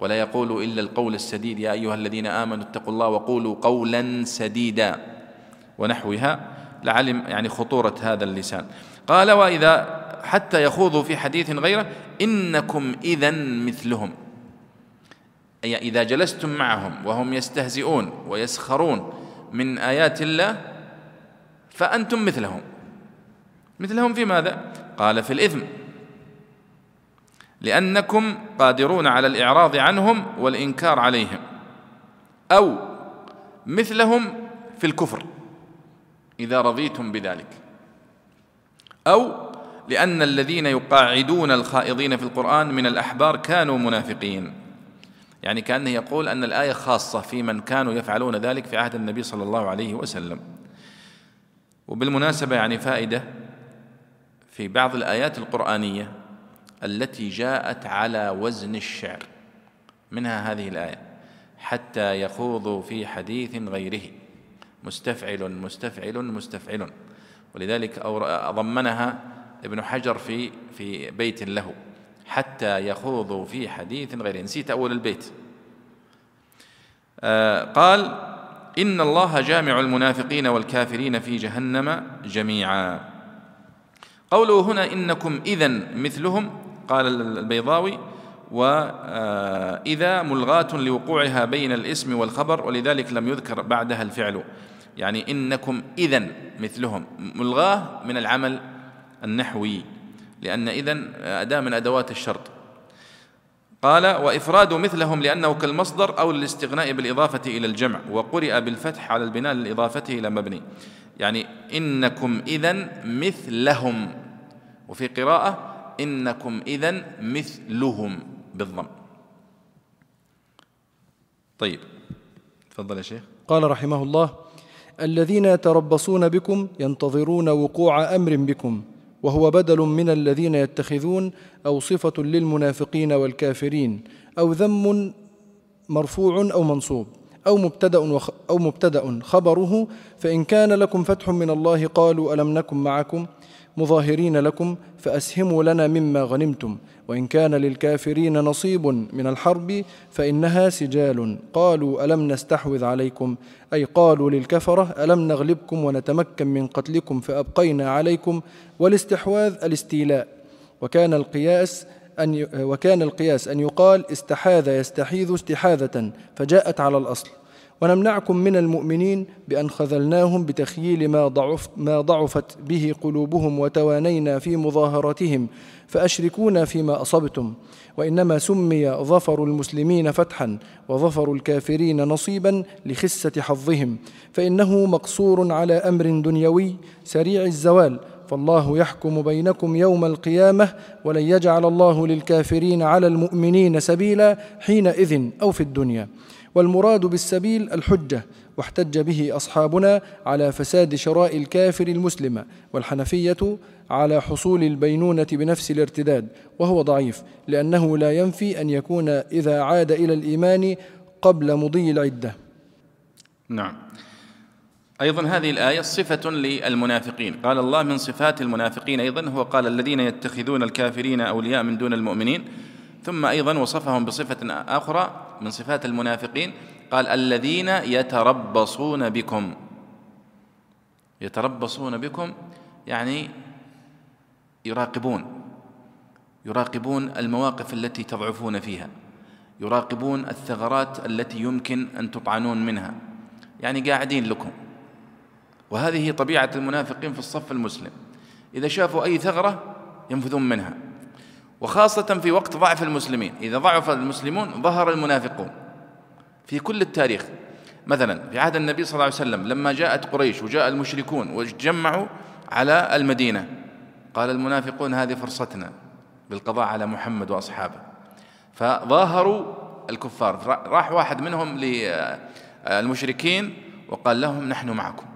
ولا يقول إلا القول السديد يا أيها الذين آمنوا اتقوا الله وقولوا قولا سديدا ونحوها لعلم يعني خطورة هذا اللسان. قال وإذا حتى يخوضوا في حديث غيره إنكم إذا مثلهم. أي إذا جلستم معهم وهم يستهزئون ويسخرون من آيات الله فأنتم مثلهم. مثلهم في ماذا؟ قال في الإثم لأنكم قادرون على الإعراض عنهم والإنكار عليهم. أو مثلهم في الكفر. إذا رضيتم بذلك. أو لأن الذين يقاعدون الخائضين في القرآن من الأحبار كانوا منافقين. يعني كأنه يقول أن الآية خاصة في من كانوا يفعلون ذلك في عهد النبي صلى الله عليه وسلم. وبالمناسبة يعني فائدة في بعض الآيات القرآنية التي جاءت على وزن الشعر. منها هذه الآية حتى يخوضوا في حديث غيره مستفعل مستفعل مستفعل. ولذلك ضمنها ابن حجر في في بيت له حتى يخوضوا في حديث غيره. نسيت أول البيت. آه قال إن الله جامع المنافقين والكافرين في جهنم جميعا. قوله هنا إنكم إذا مثلهم قال البيضاوي. وإذا ملغاة لوقوعها بين الإسم والخبر ولذلك لم يذكر بعدها الفعل. يعني إنكم إذا مثلهم. ملغاه من العمل النحوي لأن إذن أداة من أدوات الشرط. قال وإفراد مثلهم لأنه كالمصدر أو الاستغناء بالإضافة إلى الجمع وقرئ بالفتح على البناء للإضافة إلى مبني. يعني إنكم إذا مثلهم. وفي قراءة إنكم إذا مثلهم بالضم. طيب تفضل يا شيخ. قال رحمه الله الذين يتربصون بكم ينتظرون وقوع أمر بكم وهو بدل من الذين يتخذون أو صفه للمنافقين والكافرين أو ذم مرفوع أو منصوب أو مبتدأ أو مبتدأ خبره فإن كان لكم فتح من الله قالوا ألم نكن معكم؟ مظاهرين لكم فأسهموا لنا مما غنمتم. وإن كان للكافرين نصيب من الحرب فإنها سجال. قالوا ألم نستحوذ عليكم؟ أي قالوا للكفرة ألم نغلبكم ونتمكن من قتلكم فأبقينا عليكم؟ والاستحواذ الاستيلاء. وكان القياس أن وكان القياس أن يقال استحاذ يستحيذ استحاذة فجاءت على الأصل. ونمنعكم من المؤمنين بأن خذلناهم بتخييل ما, ضعف ما ضعفت به قلوبهم وتوانينا في مظاهرتهم فأشركونا فيما أصبتم. وإنما سمي ظفر المسلمين فتحا وظفر الكافرين نصيبا لخسة حظهم. فإنه مقصور على أمر دنيوي سريع الزوال فالله يحكم بينكم يوم القيامة ولن يجعل الله للكافرين على المؤمنين سبيلا حينئذ أو في الدنيا. والمراد بالسبيل الحجة واحتج به أصحابنا على فساد شراء الكافر المسلم والحنفية على حصول البينونة بنفس الارتداد وهو ضعيف لأنه لا ينفي أن يكون إذا عاد إلى الإيمان قبل مضي العدة. نعم. أيضا هذه الآية صفة للمنافقين. قال الله من صفات المنافقين أيضا هو قال الذين يتخذون الكافرين أولياء من دون المؤمنين ثم أيضا وصفهم بصفة أخرى من صفات المنافقين قال الذين يتربصون بكم. يتربصون بكم يعني يراقبون يراقبون المواقف التي تضعفون فيها يراقبون الثغرات التي يمكن أن تطعنون منها. يعني قاعدين لكم. وهذه طبيعة المنافقين في الصف المسلم. إذا شافوا أي ثغرة ينفذون منها. وخاصة في وقت ضعف المسلمين. إذا ضعف المسلمون ظهر المنافقون في كل التاريخ. مثلا في عهد النبي صلى الله عليه وسلم لما جاءت قريش وجاء المشركون وجمعوا على المدينة قال المنافقون هذه فرصتنا بالقضاء على محمد وأصحابه. فظاهروا الكفار. راح واحد منهم للمشركين وقال لهم نحن معكم.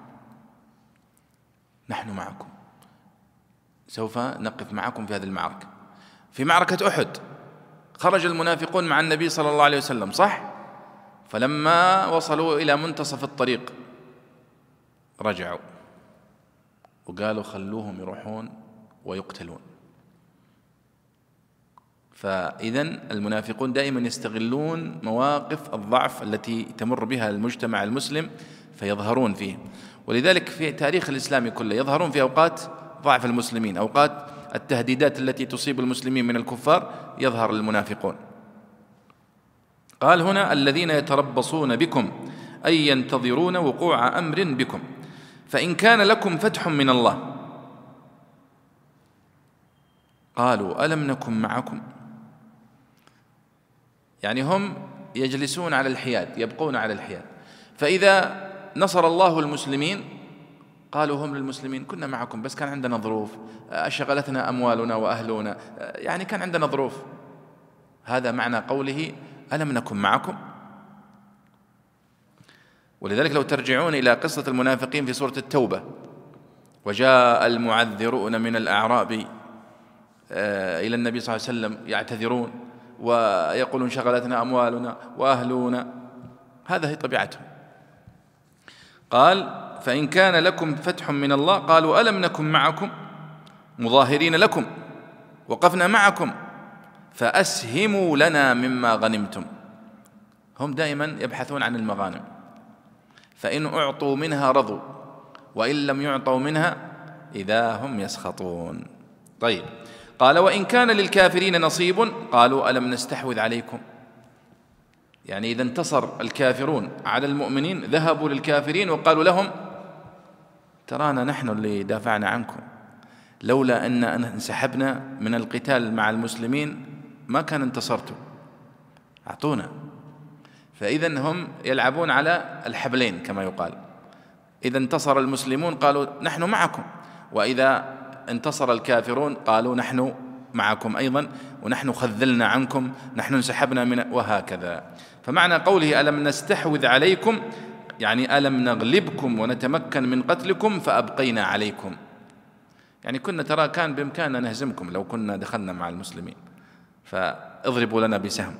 نحن معكم. سوف نقف معكم في هذه المعركة. في معركة أحد. خرج المنافقون مع النبي صلى الله عليه وسلم صح؟ فلما وصلوا إلى منتصف الطريق رجعوا وقالوا خلوهم يروحون ويقتلون. فإذا المنافقون دائما يستغلون مواقف الضعف التي تمر بها المجتمع المسلم فيظهرون فيه. ولذلك في تاريخ الإسلام كله يظهرون في أوقات ضعف المسلمين أوقات التهديدات التي تصيب المسلمين من الكفار يظهر المنافقون قال هنا الذين يتربصون بكم أي ينتظرون وقوع أمر بكم فإن كان لكم فتح من الله. قالوا ألم نكن معكم؟ يعني هم يجلسون على الحياد يبقون على الحياد. فإذا نصر الله المسلمين قالوا هم للمسلمين كنا معكم بس كان عندنا ظروف. شغلتنا أموالنا وأهلنا. يعني كان عندنا ظروف. هذا معنى قوله ألم نكن معكم؟ ولذلك لو ترجعون إلى قصة المنافقين في سورة التوبة وجاء المعذرون من الأعراب آه، إلى النبي صلى الله عليه وسلم يعتذرون ويقولون شغلتنا أموالنا وأهلنا. هذا هي طبيعتهم. قال فإن كان لكم فتح من الله قالوا ألم نكن معكم مظاهرين لكم وقفنا معكم فأسهموا لنا مما غنمتم. هم دائما يبحثون عن المغانم. فإن أعطوا منها رضوا وإن لم يعطوا منها إذا هم يسخطون. طيب قال وإن كان للكافرين نصيب قالوا ألم نستحوذ عليكم؟ يعني إذا انتصر الكافرون على المؤمنين ذهبوا للكافرين وقالوا لهم ترانا نحن اللي دافعنا عنكم. لولا أن انسحبنا من القتال مع المسلمين ما كان انتصرتم. أعطونا. فإذا هم يلعبون على الحبلين كما يقال. إذا انتصر المسلمون قالوا نحن معكم. وإذا انتصر الكافرون قالوا نحن معكم أيضا. ونحن خذلنا عنكم. نحن انسحبنا من وهكذا. فمعنى قوله ألم نستحوذ عليكم يعني ألم نغلبكم ونتمكن من قتلكم فأبقينا عليكم. يعني كنا ترى كان بإمكاننا نهزمكم لو كنا دخلنا مع المسلمين. فاضربوا لنا بسهم.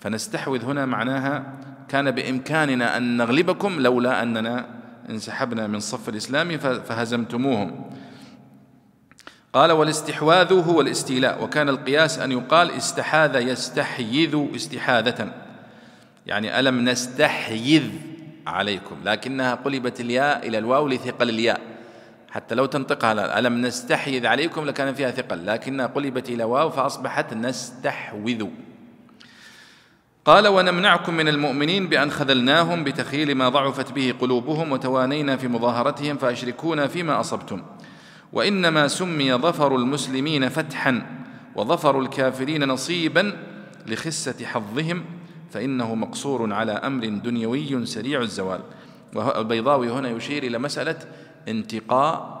فنستحوذ هنا معناها كان بإمكاننا أن نغلبكم لولا أننا انسحبنا من صف الإسلام فهزمتموهم. قال والاستحواذ هو الاستيلاء وكان القياس أن يقال استحاذ يستحيذ استحاذة. يعني ألم نستحيذ عليكم. لكنها قلبت الياء إلى الواو لثقل الياء. حتى لو تنطقها ألم نستحيذ عليكم لكان فيها ثقل. لكنها قلبت إلى واو فأصبحت نستحوذ. قال ونمنعكم من المؤمنين بأن خذلناهم بتخيل ما ضعفت به قلوبهم وتوانينا في مظاهرتهم فأشركونا فيما أصبتم. وإنما سمي ظفر المسلمين فتحا وظفر الكافرين نصيبا لخسة حظهم فإنه مقصور على أمر دنيوي سريع الزوال. والبيضاوي هنا يشير إلى مسألة انتقاء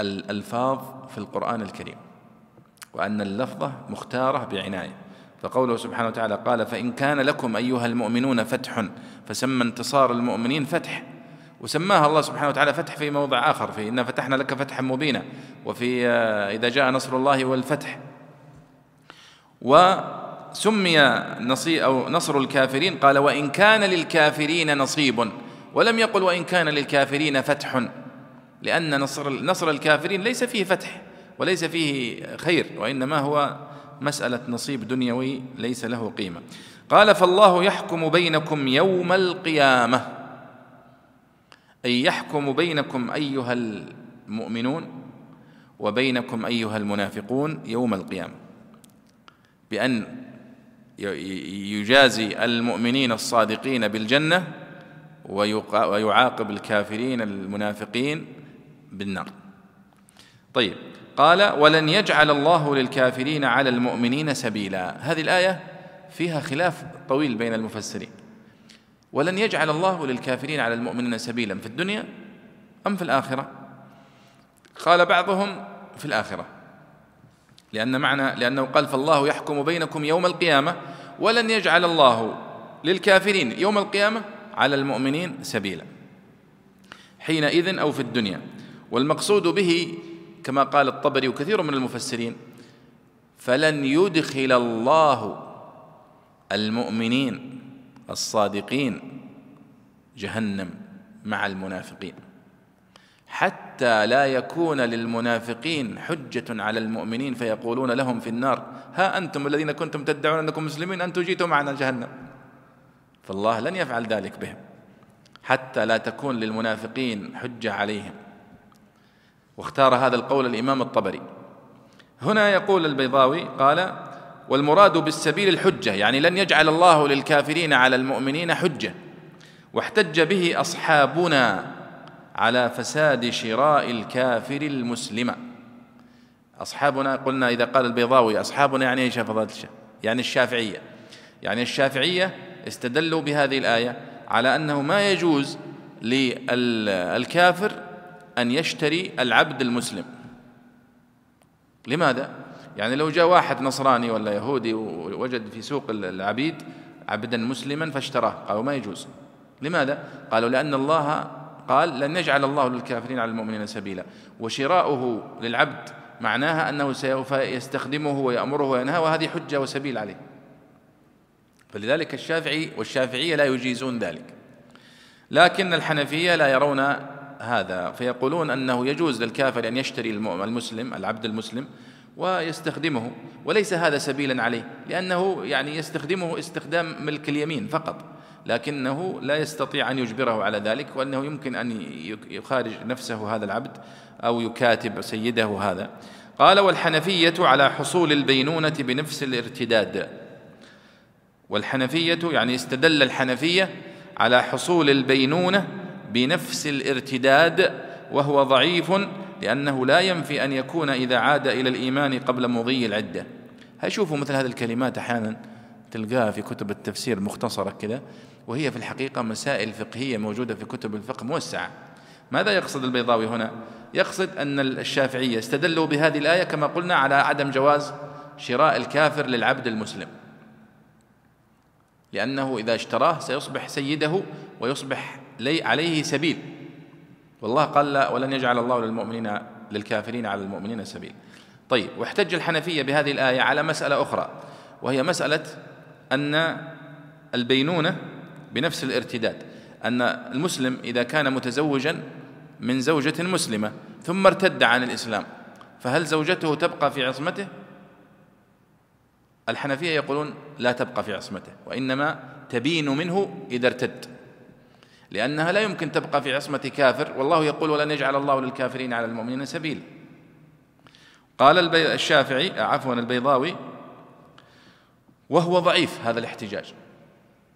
الألفاظ في القرآن الكريم وأن اللفظة مختارة بعناية. فقوله سبحانه وتعالى قال فإن كان لكم أيها المؤمنون فتح فسمى انتصار المؤمنين فتح. وسماها الله سبحانه وتعالى فتح في موضع آخر في إنا فتحنا لك فتحا مبينا وفي آه، إذا جاء نصر الله والفتح. وسمي نصي أو نصر الكافرين قال وإن كان للكافرين نصيب. ولم يقل وإن كان للكافرين فتح. لأن نصر نصر الكافرين ليس فيه فتح وليس فيه خير وإنما هو مسألة نصيب دنيوي ليس له قيمة. قال فالله يحكم بينكم يوم القيامة. أي يحكم بينكم أيها المؤمنون وبينكم أيها المنافقون يوم القيامة. بأن يجازي المؤمنين الصادقين بالجنة ويعاقب الكافرين المنافقين بالنار. طيب قال ولن يجعل الله للكافرين على المؤمنين سبيلا. هذه الآية فيها خلاف طويل بين المفسرين. ولن يجعل الله للكافرين على المؤمنين سبيلا في الدنيا أم في الآخرة؟ قال بعضهم في الآخرة. لأن معنى لأنه قال فالله يحكم بينكم يوم القيامة ولن يجعل الله للكافرين يوم القيامة على المؤمنين سبيلا. حينئذ أو في الدنيا. والمقصود به كما قال الطبري وكثير من المفسرين فلن يدخل الله المؤمنين الصادقين جهنم مع المنافقين. حتى لا يكون للمنافقين حجة على المؤمنين فيقولون لهم في النار ها أنتم الذين كنتم تدعون أنكم مسلمين أنتم جيتوا معنا جهنم. فالله لن يفعل ذلك بهم حتى لا تكون للمنافقين حجة عليهم. واختار هذا القول الإمام الطبري. هنا يقول البيضاوي قال والمراد بالسبيل الحجة يعني لن يجعل الله للكافرين على المؤمنين حجة واحتج به أصحابنا على فساد شراء الكافر المسلم. أصحابنا قلنا إذا قال البيضاوي أصحابنا يعني إيش فضلت يعني الشافعية. يعني الشافعية استدلوا بهذه الآية على أنه ما يجوز للكافر أن يشتري العبد المسلم. لماذا؟ يعني لو جاء واحد نصراني ولا يهودي ووجد في سوق العبيد عبدا مسلما فاشتراه. قالوا ما يجوز. لماذا؟ قالوا لأن الله قال لن يجعل الله للكافرين على المؤمنين سبيلا. وشراؤه للعبد معناها أنه سوف يستخدمه ويأمره وينهى وهذه حجة وسبيل عليه. فلذلك الشافعي والشافعية لا يجيزون ذلك. لكن الحنفية لا يرون هذا فيقولون أنه يجوز للكافر أن يشتري المسلم العبد المسلم ويستخدمه. وليس هذا سبيلا عليه لأنه يعني يستخدمه استخدام ملك اليمين فقط. لكنه لا يستطيع أن يجبره على ذلك وأنه يمكن أن يخارج نفسه هذا العبد أو يكاتب سيده هذا. قال والحنفية على حصول البينونة بنفس الارتداد. والحنفية يعني استدل الحنفية على حصول البينونة بنفس الارتداد وهو ضعيف لأنه لا ينفي أن يكون إذا عاد إلى الإيمان قبل مضي العدة. هشوفوا مثل هذه الكلمات أحيانا. تلقاها في كتب التفسير مختصرة كذا وهي في الحقيقة مسائل فقهية موجودة في كتب الفقه موسعة. ماذا يقصد البيضاوي هنا؟ يقصد أن الشافعية استدلوا بهذه الآية كما قلنا على عدم جواز شراء الكافر للعبد المسلم. لأنه إذا اشتراه سيصبح سيده ويصبح لي عليه سبيل. والله قال لا ولن يجعل الله للمؤمنين للكافرين على المؤمنين سبيل. طيب واحتج الحنفية بهذه الآية على مسألة أخرى وهي مسألة أن البينونة بنفس الارتداد أن المسلم إذا كان متزوجا من زوجة مسلمة ثم ارتد عن الإسلام فهل زوجته تبقى في عصمته؟ الحنفية يقولون لا تبقى في عصمته وإنما تبين منه إذا ارتد لأنها لا يمكن تبقى في عصمة كافر والله يقول ولن يجعل الله للكافرين على المؤمنين سبيل قال الشافعي عفوا البيضاوي وهو ضعيف هذا الاحتجاج.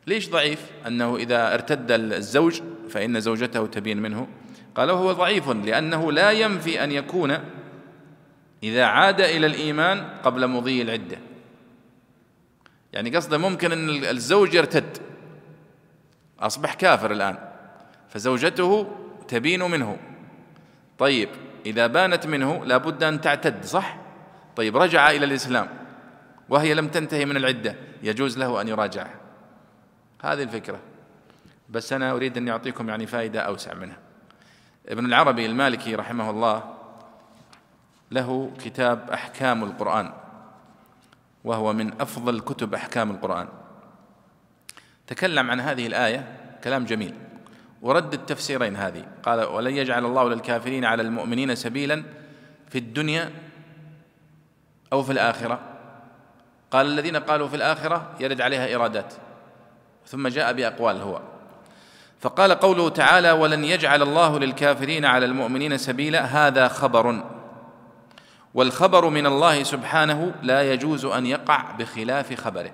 ليش ضعيف؟ أنه إذا ارتد الزوج فإن زوجته تبين منه. قال وهو ضعيف لأنه لا ينفي أن يكون إذا عاد إلى الإيمان قبل مضي العدة. يعني قصده ممكن أن الزوج يرتد. أصبح كافر الآن. فزوجته تبين منه. طيب إذا بانت منه لابد أن تعتد صح؟ طيب رجع إلى الإسلام. وهي لم تنتهي من العدة يجوز له أن يراجعها. هذه الفكرة. بس أنا أريد أن أعطيكم يعني فائدة أوسع منها. ابن العربي المالكي رحمه الله له كتاب أحكام القرآن وهو من أفضل كتب أحكام القرآن. تكلم عن هذه الآية كلام جميل. ورد التفسيرين هذه. قال ولن يجعل الله للكافرين على المؤمنين سبيلا في الدنيا أو في الآخرة. قال الذين قالوا في الآخرة يرد عليها إرادات ثم جاء بأقوال هو. فقال قوله تعالى ولن يجعل الله للكافرين على المؤمنين سبيلا هذا خبر. والخبر من الله سبحانه لا يجوز أن يقع بخلاف خبره.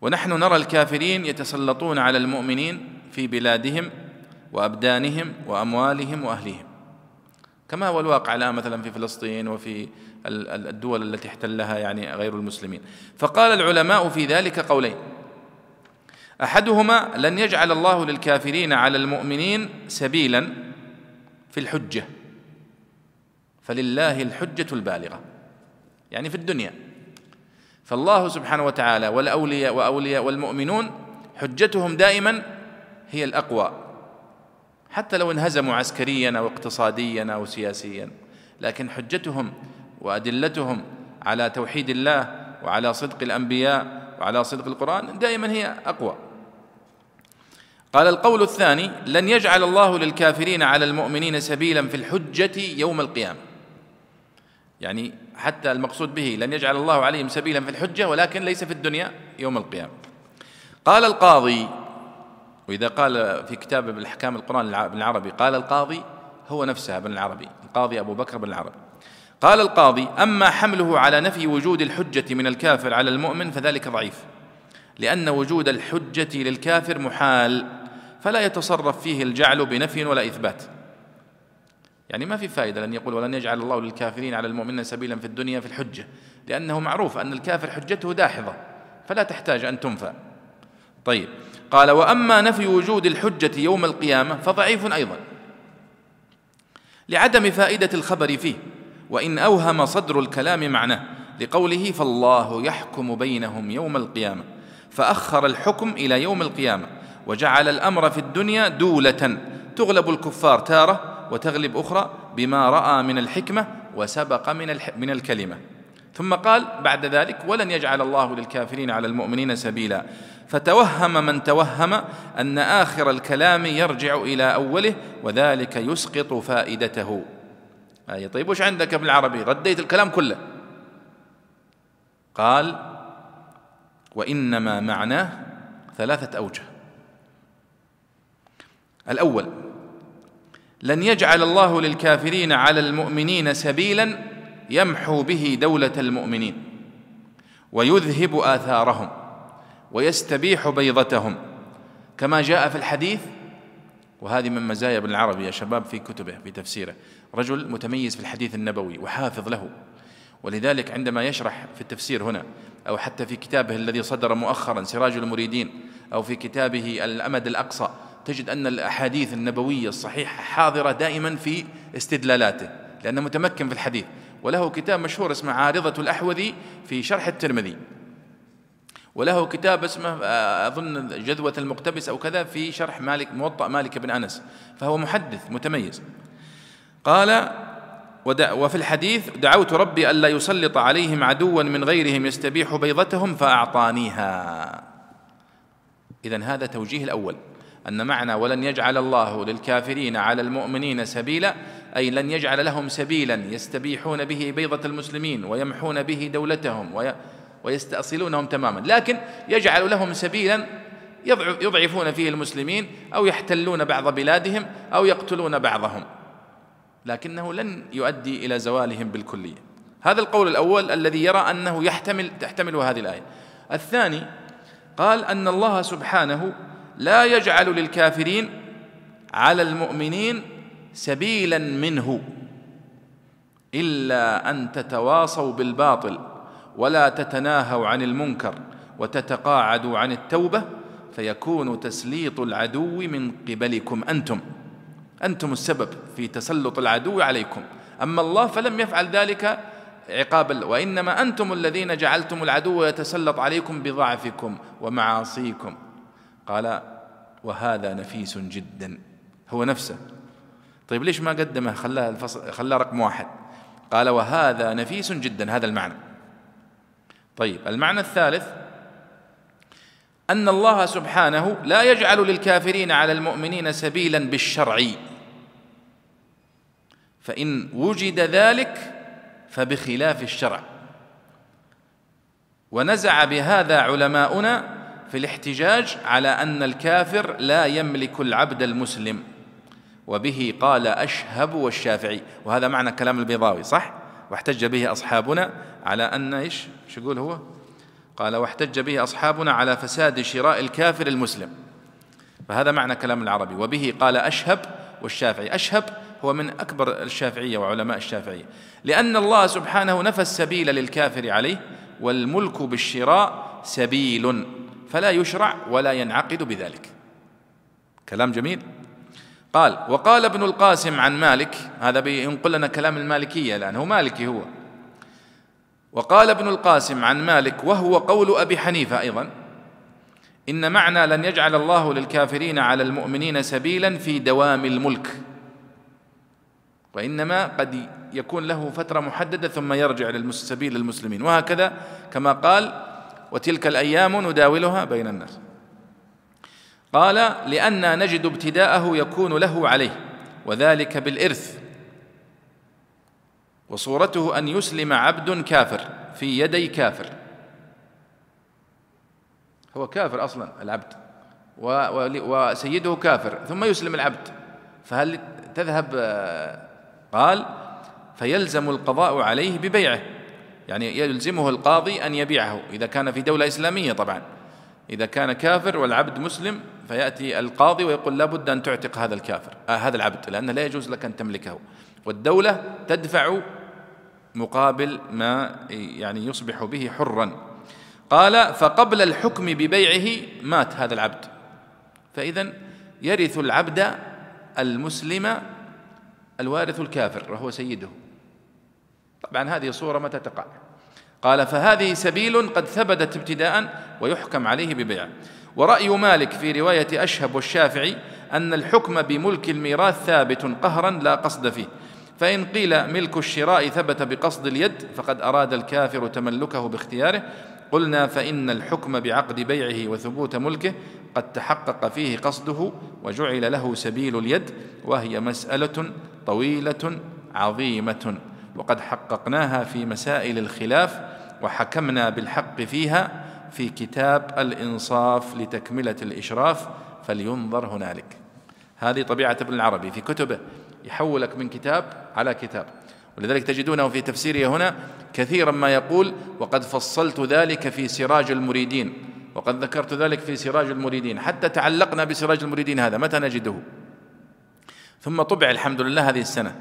ونحن نرى الكافرين يتسلطون على المؤمنين في بلادهم وأبدانهم وأموالهم وأهليهم. كما هو الواقع الآن مثلا في فلسطين وفي الدول التي احتلها يعني غير المسلمين. فقال العلماء في ذلك قولين. أحدهما لن يجعل الله للكافرين على المؤمنين سبيلا في الحجة. فلله الحجة البالغة. يعني في الدنيا. فالله سبحانه وتعالى والأولياء وأولياء والمؤمنون حجتهم دائما هي الأقوى. حتى لو انهزموا عسكريا أو اقتصاديا أو سياسيا. لكن حجتهم وأدلتهم على توحيد الله وعلى صدق الأنبياء وعلى صدق القرآن دائما هي أقوى. قال القول الثاني لن يجعل الله للكافرين على المؤمنين سبيلا في الحجة يوم القيامة. يعني حتى المقصود به لن يجعل الله عليهم سبيلا في الحجة ولكن ليس في الدنيا يوم القيامة. قال القاضي وإذا قال في كتاب بالأحكام القرآن بالعربي قال القاضي هو نفسه ابن العربي القاضي أبو بكر بن العربي. قال القاضي أما حمله على نفي وجود الحجة من الكافر على المؤمن فذلك ضعيف لأن وجود الحجة للكافر محال فلا يتصرف فيه الجعل بنفي ولا إثبات. يعني ما في فائدة لن يقول ولن يجعل الله للكافرين على المؤمنين سبيلا في الدنيا في الحجة لأنه معروف أن الكافر حجته داحضه فلا تحتاج أن تنفى. طيب قال وأما نفي وجود الحجة يوم القيامة فضعيف أيضا لعدم فائدة الخبر فيه. وإن أوهم صدر الكلام معناه لقوله فالله يحكم بينهم يوم القيامة. فأخر الحكم إلى يوم القيامة وجعل الأمر في الدنيا دولة تغلب الكفار تارة وتغلب أخرى بما رأى من الحكمة وسبق من من الكلمة. ثم قال بعد ذلك ولن يجعل الله للكافرين على المؤمنين سبيلا فتوهم من توهم أن آخر الكلام يرجع إلى أوله وذلك يسقط فائدته. أي طيب وش عندك بالعربي رديت الكلام كله. قال وإنما معناه ثلاثة أوجه. الأول لن يجعل الله للكافرين على المؤمنين سبيلا يمحو به دولة المؤمنين ويذهب آثارهم ويستبيح بيضتهم. كما جاء في الحديث وهذه من مزايا ابن العربي يا شباب في كتبه في تفسيره. رجل متميز في الحديث النبوي وحافظ له. ولذلك عندما يشرح في التفسير هنا أو حتى في كتابه الذي صدر مؤخرا سراج المريدين أو في كتابه الأمد الأقصى تجد أن الأحاديث النبوية الصحيحة حاضرة دائما في استدلالاته لأنه متمكن في الحديث. وله كتاب مشهور اسمه عارضة الأحوذي في شرح الترمذي. وله كتاب اسمه أظن جذوة المقتبس أو كذا في شرح مالك موطأ مالك بن أنس فهو محدث متميز. قال وفي الحديث دعوت ربي ألا يسلط عليهم عدوا من غيرهم يستبيح بيضتهم فأعطانيها. اذا هذا توجيه الأول أن معنى ولن يجعل الله للكافرين على المؤمنين سبيلا أي لن يجعل لهم سبيلا يستبيحون به بيضة المسلمين ويمحون به دولتهم ويستأصلونهم تماما. لكن يجعل لهم سبيلا يضعفون فيه المسلمين أو يحتلون بعض بلادهم أو يقتلون بعضهم. لكنه لن يؤدي إلى زوالهم بالكلية. هذا القول الأول الذي يرى أنه يحتمل تحتمل هذه الآية. الثاني قال أن الله سبحانه لا يجعل للكافرين على المؤمنين سبيلا منه إلا أن تتواصوا بالباطل. ولا تتناهوا عن المنكر وتتقاعدوا عن التوبة فيكون تسليط العدو من قبلكم أنتم. أنتم السبب في تسلط العدو عليكم. أما الله فلم يفعل ذلك عقابا وإنما أنتم الذين جعلتم العدو يتسلط عليكم بضعفكم ومعاصيكم. قال وهذا نفيس جدا. هو نفسه. طيب ليش ما قدمه؟ خلاه الفصل خلاه رقم واحد. قال وهذا نفيس جدا. هذا المعنى. طيب المعنى الثالث أن الله سبحانه لا يجعل للكافرين على المؤمنين سبيلا بالشرع. فإن وجد ذلك فبخلاف الشرع. ونزع بهذا علماؤنا في الاحتجاج على أن الكافر لا يملك العبد المسلم. وبه قال أشهب والشافعي. وهذا معنى كلام البيضاوي صح؟ واحتج به أصحابنا على أن إيش؟ شو يقول هو؟ قال واحتج به أصحابنا على فساد شراء الكافر المسلم. فهذا معنى كلام العربي. وبه قال أشهب والشافعي. أشهب هو من أكبر الشافعية وعلماء الشافعية. لأن الله سبحانه نفى السبيل للكافر عليه والملك بالشراء سبيل فلا يشرع ولا ينعقد بذلك. كلام جميل. قال وقال ابن القاسم عن مالك هذا بينقل لنا كلام المالكية الآن هو مالكي هو. وقال ابن القاسم عن مالك وهو قول أبي حنيفة أيضا إن معنى لن يجعل الله للكافرين على المؤمنين سبيلا في دوام الملك. وإنما قد يكون له فترة محددة ثم يرجع للسبيل للمسلمين. وهكذا كما قال وتلك الأيام نداولها بين الناس. قال لأن نجد ابتداءه يكون له عليه وذلك بالإرث. وصورته أن يسلم عبد كافر في يدي كافر. هو كافر أصلا العبد. وسيده كافر ثم يسلم العبد. فهل تذهب قال فيلزم القضاء عليه ببيعه. يعني يلزمه القاضي أن يبيعه إذا كان في دولة إسلامية طبعا. إذا كان كافر والعبد مسلم فيأتي القاضي ويقول لابد أن تعتق هذا الكافر آه هذا العبد لأنه لا يجوز لك أن تملكه. والدولة تدفع مقابل ما يعني يصبح به حرا. قال فقبل الحكم ببيعه مات هذا العبد. فإذا يرث العبد المسلم الوارث الكافر وهو سيده. طبعا هذه صورة متى تقع؟ قال فهذه سبيل قد ثبتت ابتداء ويحكم عليه ببيع ورأي مالك في رواية أشهب والشافعي أن الحكم بملك الميراث ثابت قهرا لا قصد فيه. فإن قيل ملك الشراء ثبت بقصد اليد فقد أراد الكافر تملكه باختياره. قلنا فإن الحكم بعقد بيعه وثبوت ملكه قد تحقق فيه قصده وجعل له سبيل اليد وهي مسألة طويلة عظيمة. وقد حققناها في مسائل الخلاف وحكمنا بالحق فيها في كتاب الإنصاف لتكملة الإشراف فلينظر هنالك. هذه طبيعة ابن العربي في كتبه يحولك من كتاب على كتاب. ولذلك تجدونه في تفسيره هنا كثيرا ما يقول وقد فصلت ذلك في سراج المريدين وقد ذكرت ذلك في سراج المريدين. حتى تعلقنا بسراج المريدين هذا متى نجده؟ ثم طبع الحمد لله هذه السنة.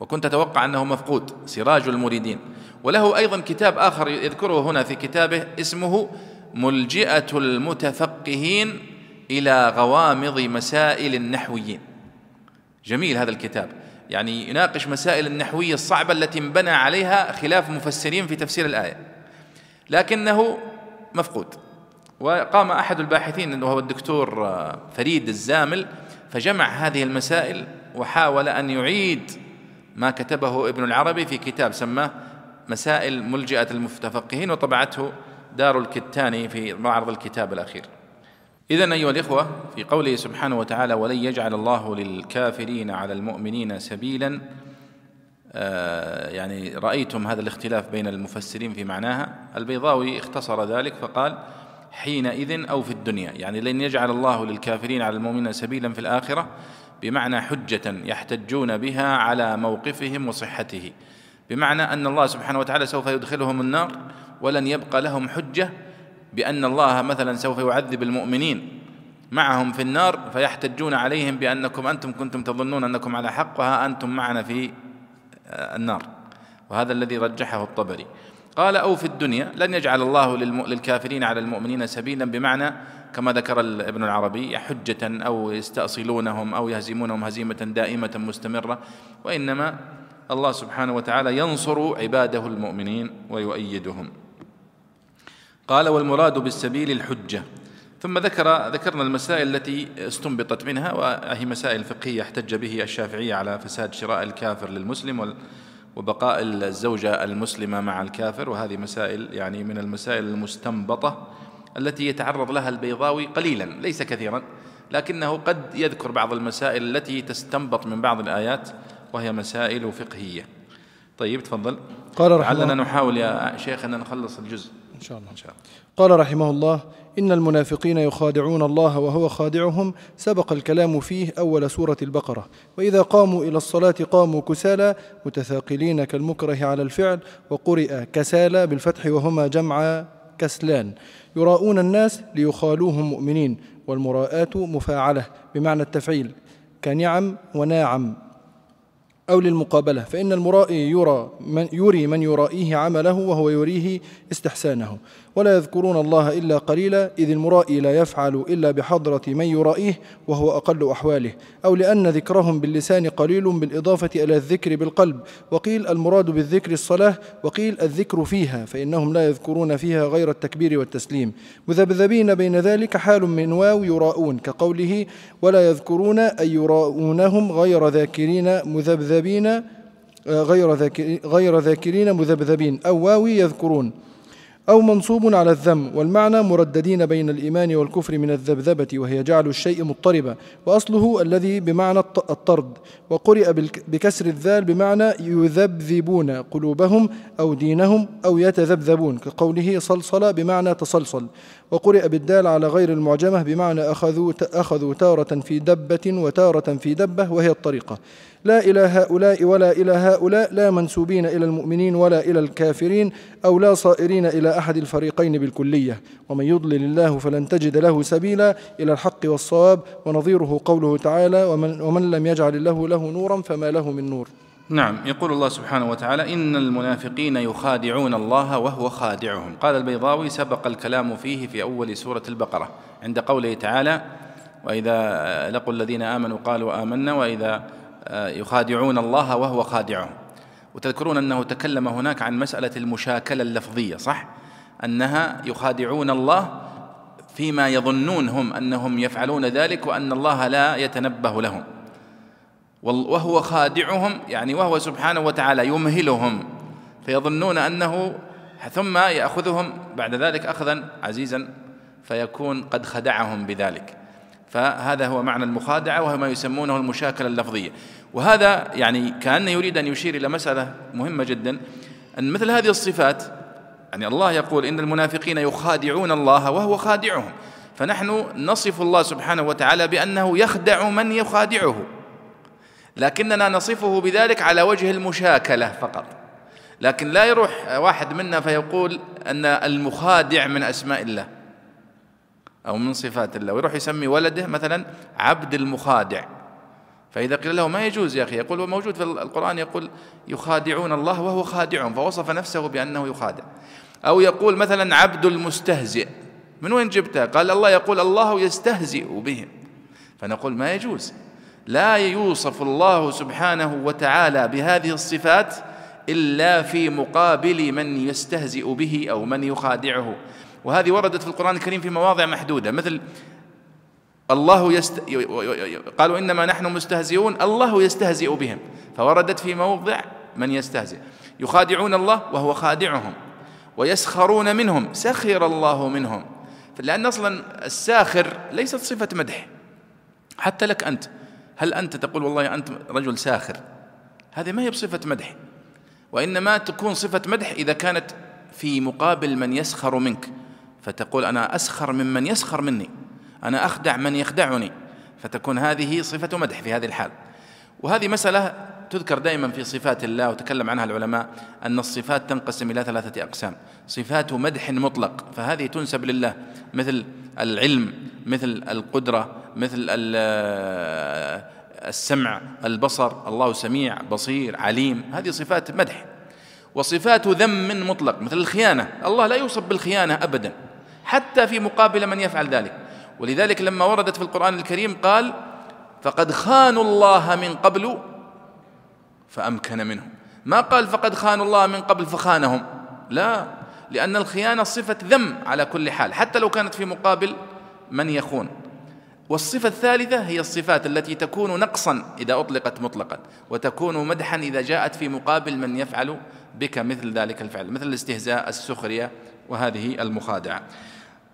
وكنت أتوقع أنه مفقود سراج المريدين. وله أيضا كتاب آخر يذكره هنا في كتابه اسمه ملجئة المتفقهين إلى غوامض مسائل النحويين. جميل هذا الكتاب. يعني يناقش مسائل النحوية الصعبة التي انبنى عليها خلاف مفسرين في تفسير الآية. لكنه مفقود. وقام أحد الباحثين وهو الدكتور فريد الزامل فجمع هذه المسائل وحاول أن يعيد ما كتبه ابن العربي في كتاب سماه مسائل ملجئة المتفقهين وطبعته دار الكتاني في معرض الكتاب الأخير. إذا أيها الإخوة في قوله سبحانه وتعالى ولن يجعل الله للكافرين على المؤمنين سبيلا. آه يعني رأيتم هذا الاختلاف بين المفسرين في معناها. البيضاوي اختصر ذلك فقال حينئذ أو في الدنيا. يعني لن يجعل الله للكافرين على المؤمنين سبيلا في الآخرة. بمعنى حجة يحتجون بها على موقفهم وصحته. بمعنى أن الله سبحانه وتعالى سوف يدخلهم النار ولن يبقى لهم حجة بأن الله مثلا سوف يعذب المؤمنين معهم في النار فيحتجون عليهم بأنكم أنتم كنتم تظنون أنكم على حق وها أنتم معنا في آه، النار. وهذا الذي رجحه الطبري. قال أو في الدنيا لن يجعل الله للكافرين على المؤمنين سبيلا بمعنى كما ذكر ابن العربي حجة أو يستأصلونهم أو يهزمونهم هزيمة دائمة مستمرة وإنما الله سبحانه وتعالى ينصر عباده المؤمنين ويؤيدهم. قال والمراد بالسبيل الحجة. ثم ذكر ذكرنا المسائل التي استنبطت منها وهي مسائل فقهية احتج به الشافعية على فساد شراء الكافر للمسلم وبقاء الزوجة المسلمة مع الكافر وهذه مسائل يعني من المسائل المستنبطة التي يتعرض لها البيضاوي قليلا ليس كثيرا لكنه قد يذكر بعض المسائل التي تستنبط من بعض الآيات وهي مسائل فقهية. طيب تفضل. قال رحمه لعلنا نحاول يا شيخ أن نخلص الجزء. إن شاء الله. إن شاء الله. قال رحمه الله إن المنافقين يخادعون الله وهو خادعهم سبق الكلام فيه أول سورة البقرة. وإذا قاموا إلى الصلاة قاموا كسالى متثاقلين كالمكره على الفعل وقرئ كسالى بالفتح وهما جمع كسلان. يراؤون الناس ليخالوهم مؤمنين والمراءة مفاعلة بمعنى التفعيل كنعم وناعم. أو للمقابلة فإن المرائي يرى من يري من يرائيه عمله وهو يريه استحسانه. ولا يذكرون الله إلا قليلا إذ المرائي لا يفعل إلا بحضرة من يرائيه وهو أقل أحواله. أو لأن ذكرهم باللسان قليل بالإضافة إلى الذكر بالقلب. وقيل المراد بالذكر الصلاة وقيل الذكر فيها فإنهم لا يذكرون فيها غير التكبير والتسليم. مذبذبين بين ذلك حال من واو يراؤون كقوله ولا يذكرون أي يراؤونهم غير ذاكرين مذبذبين غير ذاكرين, غير ذاكرين مذبذبين أو واوي يذكرون. أو منصوب على الذم والمعنى مرددين بين الإيمان والكفر من الذبذبة وهي جعل الشيء مضطربا وأصله الذي بمعنى الطرد وقرئ بكسر الذال بمعنى يذبذبون قلوبهم أو دينهم أو يتذبذبون كقوله صلصل بمعنى تصلصل وقرئ بالدال على غير المعجمة بمعنى أخذوا أخذوا تارة في دبة وتارة في دبة وهي الطريقة. لا إلى هؤلاء ولا إلى هؤلاء لا منسوبين إلى المؤمنين ولا إلى الكافرين أو لا صائرين إلى أحد الفريقين بالكلية. ومن يضلل الله فلن تجد له سبيلا إلى الحق والصواب. ونظيره قوله تعالى ومن, ومن لم يجعل الله له نورا فما له من نور. نعم يقول الله سبحانه وتعالى إن المنافقين يخادعون الله وهو خادعهم. قال البيضاوي سبق الكلام فيه في أول سورة البقرة. عند قوله تعالى وإذا لقوا الذين آمنوا قالوا آمنا وإذا يخادعون الله وهو خادعهم. وتذكرون أنه تكلم هناك عن مسألة المشاكلة اللفظية صح؟ أنها يخادعون الله فيما يظنون هم أنهم يفعلون ذلك وأن الله لا يتنبه لهم. وهو خادعهم يعني وهو سبحانه وتعالى يمهلهم فيظنون أنه ثم يأخذهم بعد ذلك أخذا عزيزا فيكون قد خدعهم بذلك. فهذا هو معنى المخادعة وهو ما يسمونه المشاكلة اللفظية. وهذا يعني كأنه يريد أن يشير إلى مسألة مهمة جدا أن مثل هذه الصفات يعني الله يقول إن المنافقين يخادعون الله وهو خادعهم. فنحن نصف الله سبحانه وتعالى بأنه يخدع من يخادعه. لكننا نصفه بذلك على وجه المشاكلة فقط. لكن لا يروح واحد منا فيقول أن المخادع من أسماء الله. أو من صفات الله. ويروح يسمي ولده مثلا عبد المخادع. فإذا قيل له ما يجوز يا أخي؟ يقول هو موجود في القرآن يقول يخادعون الله وهو خادعهم فوصف نفسه بأنه يخادع. أو يقول مثلا عبد المستهزئ. من وين جبتها قال الله يقول الله يستهزئ بهم. فنقول ما يجوز. لا يوصف الله سبحانه وتعالى بهذه الصفات إلا في مقابل من يستهزئ به أو من يخادعه. وهذه وردت في القرآن الكريم في مواضع محدودة مثل الله يست... قالوا إنما نحن مستهزئون الله يستهزئ بهم. فوردت في موضع من يستهزئ. يخادعون الله وهو خادعهم ويسخرون منهم سخر الله منهم. لأن أصلا الساخر ليست صفة مدح. حتى لك أنت هل أنت تقول والله أنت رجل ساخر؟ هذه ما هي بصفة مدح. وإنما تكون صفة مدح إذا كانت في مقابل من يسخر منك. فتقول أنا أسخر ممن يسخر مني أنا أخدع من يخدعني. فتكون هذه صفة مدح في هذه الحال. وهذه مسألة تذكر دائما في صفات الله وتكلم عنها العلماء أن الصفات تنقسم إلى ثلاثة أقسام. صفات مدح مطلق فهذه تنسب لله مثل العلم مثل القدرة مثل السمع البصر الله سميع بصير عليم. هذه صفات مدح. وصفات ذم مطلق مثل الخيانة. الله لا يوصف بالخيانة أبدا. حتى في مقابل من يفعل ذلك. ولذلك لما وردت في القرآن الكريم قال فقد خانوا الله من قبل فأمكن منهم. ما قال فقد خانوا الله من قبل فخانهم لا لأن الخيانة صفة ذم على كل حال حتى لو كانت في مقابل من يخون. والصفة الثالثة هي الصفات التي تكون نقصا إذا أطلقت مطلقا وتكون مدحا إذا جاءت في مقابل من يفعل بك مثل ذلك الفعل مثل الاستهزاء السخرية وهذه المخادعة.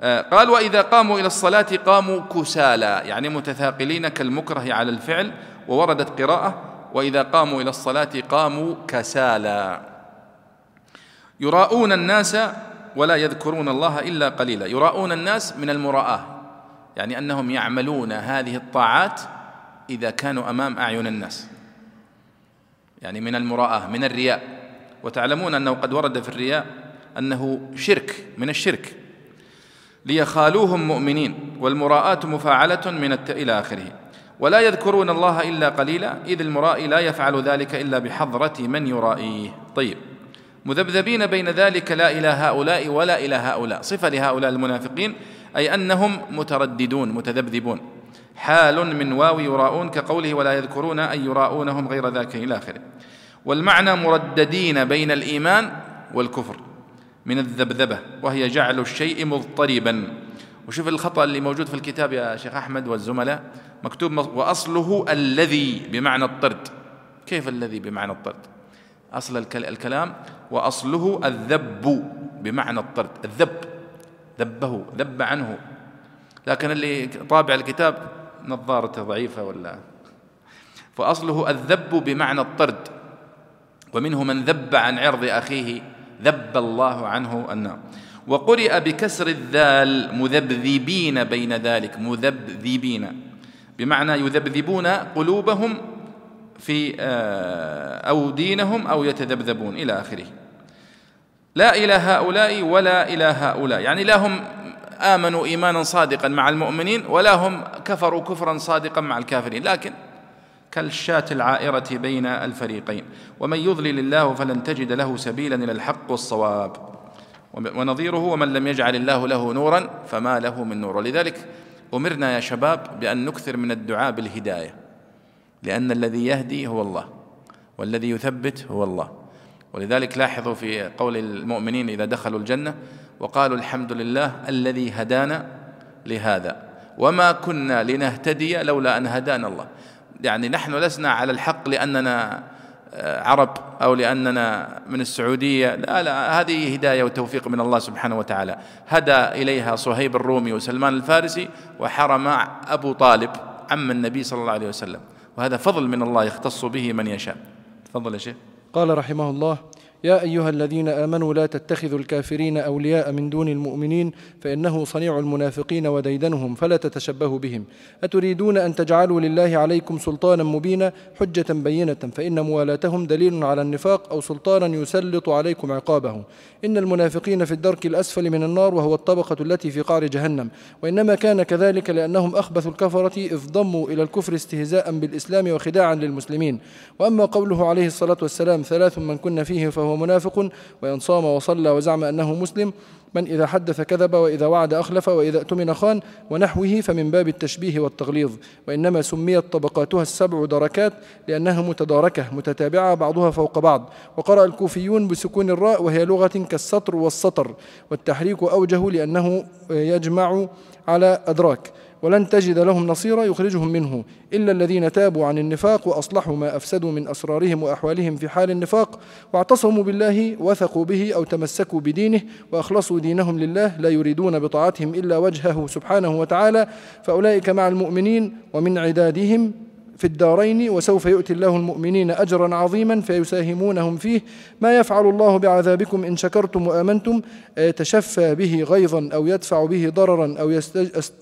قال وإذا قاموا إلى الصلاة قاموا كسالى يعني متثاقلين كالمكره على الفعل ووردت قراءة وإذا قاموا إلى الصلاة قاموا كسالى يراءون الناس ولا يذكرون الله إلا قليلا. يراءون الناس من المراءة يعني أنهم يعملون هذه الطاعات إذا كانوا أمام أعين الناس يعني من المراءة من الرياء. وتعلمون أنه قد ورد في الرياء أنه شرك من الشرك. ليخالوهم مؤمنين والمراءة مفاعلة من الت... إلى آخره. ولا يذكرون الله إلا قليلا إذ المرائي لا يفعل ذلك إلا بحضرة من يرائيه. طيب. مذبذبين بين ذلك لا إلى هؤلاء ولا إلى هؤلاء. صفة لهؤلاء المنافقين أي أنهم مترددون متذبذبون. حال من واو يراءون كقوله ولا يذكرون أي يراءونهم غير ذاك إلى آخره. والمعنى مرددين بين الإيمان والكفر. من الذبذبة وهي جعل الشيء مضطربا. وشوف الخطأ اللي موجود في الكتاب يا شيخ أحمد والزملاء مكتوب وأصله الذي بمعنى الطرد. كيف الذي بمعنى الطرد؟ أصل الكلام وأصله الذب بمعنى الطرد. الذب ذبه ذب عنه. لكن اللي طابع الكتاب نظارته ضعيفة ولا؟ فأصله الذب بمعنى الطرد. ومنه من ذب عن عرض أخيه. ذب الله عنه النار. وقرئ بكسر الذال مذبذبين بين ذلك مذبذبين. بمعنى يذبذبون قلوبهم في آه، أو دينهم أو يتذبذبون إلى آخره. لا إلى هؤلاء ولا إلى هؤلاء. يعني لا هم آمنوا إيمانا صادقا مع المؤمنين ولا هم كفروا كفرا صادقا مع الكافرين. لكن كالشاة العائرة بين الفريقين. ومن يضلل الله فلن تجد له سبيلا إلى الحق والصواب. ونظيره ومن لم يجعل الله له نورا فما له من نور. ولذلك أمرنا يا شباب بأن نكثر من الدعاء بالهداية. لأن الذي يهدي هو الله والذي يثبت هو الله. ولذلك لاحظوا في قول المؤمنين إذا دخلوا الجنة وقالوا الحمد لله الذي هدانا لهذا. وما كنا لنهتدي لولا أن هدانا الله. يعني نحن لسنا على الحق لأننا آه، عرب أو لأننا من السعودية. لا لا هذه هداية وتوفيق من الله سبحانه وتعالى. هدى إليها صهيب الرومي وسلمان الفارسي وحرم أبو طالب عم النبي صلى الله عليه وسلم. وهذا فضل من الله يختص به من يشاء. تفضل يا شيخ. قال رحمه الله يا أيها الذين آمنوا لا تتخذوا الكافرين أولياء من دون المؤمنين فإنه صنيع المنافقين وديدنهم فلا تتشبهوا بهم. أتريدون أن تجعلوا لله عليكم سلطانا مبينا حجة بينة فإن موالاتهم دليل على النفاق أو سلطانا يسلط عليكم عقابه إن المنافقين في الدرك الأسفل من النار وهو الطبقة التي في قعر جهنم. وإنما كان كذلك لأنهم أخبثوا الكفرة إذ ضموا إلى الكفر استهزاء بالإسلام وخداعا للمسلمين. وأما قوله عليه الصلاة والسلام ثلاث من كن فيه فهو وهو منافق وإن صام وصلى وزعم أنه مسلم من إذا حدث كذب وإذا وعد أخلف وإذا اؤتمن خان ونحوه فمن باب التشبيه والتغليظ. وإنما سميت طبقاتها السبع دركات لأنها متداركة متتابعة بعضها فوق بعض. وقرأ الكوفيون بسكون الراء وهي لغة كالسطر والسطر. والتحريك أوجه لأنه يجمع على أدراك. ولن تجد لهم نصيرا يخرجهم منه إلا الذين تابوا عن النفاق وأصلحوا ما أفسدوا من أسرارهم وأحوالهم في حال النفاق واعتصموا بالله وثقوا به أو تمسكوا بدينه وأخلصوا دينهم لله لا يريدون بطاعتهم إلا وجهه سبحانه وتعالى فأولئك مع المؤمنين ومن عدادهم في الدارين وسوف يؤتي الله المؤمنين أجرا عظيما فيساهمونهم فيه. ما يفعل الله بعذابكم إن شكرتم وآمنتم يتشفى به غيظا أو يدفع به ضررا أو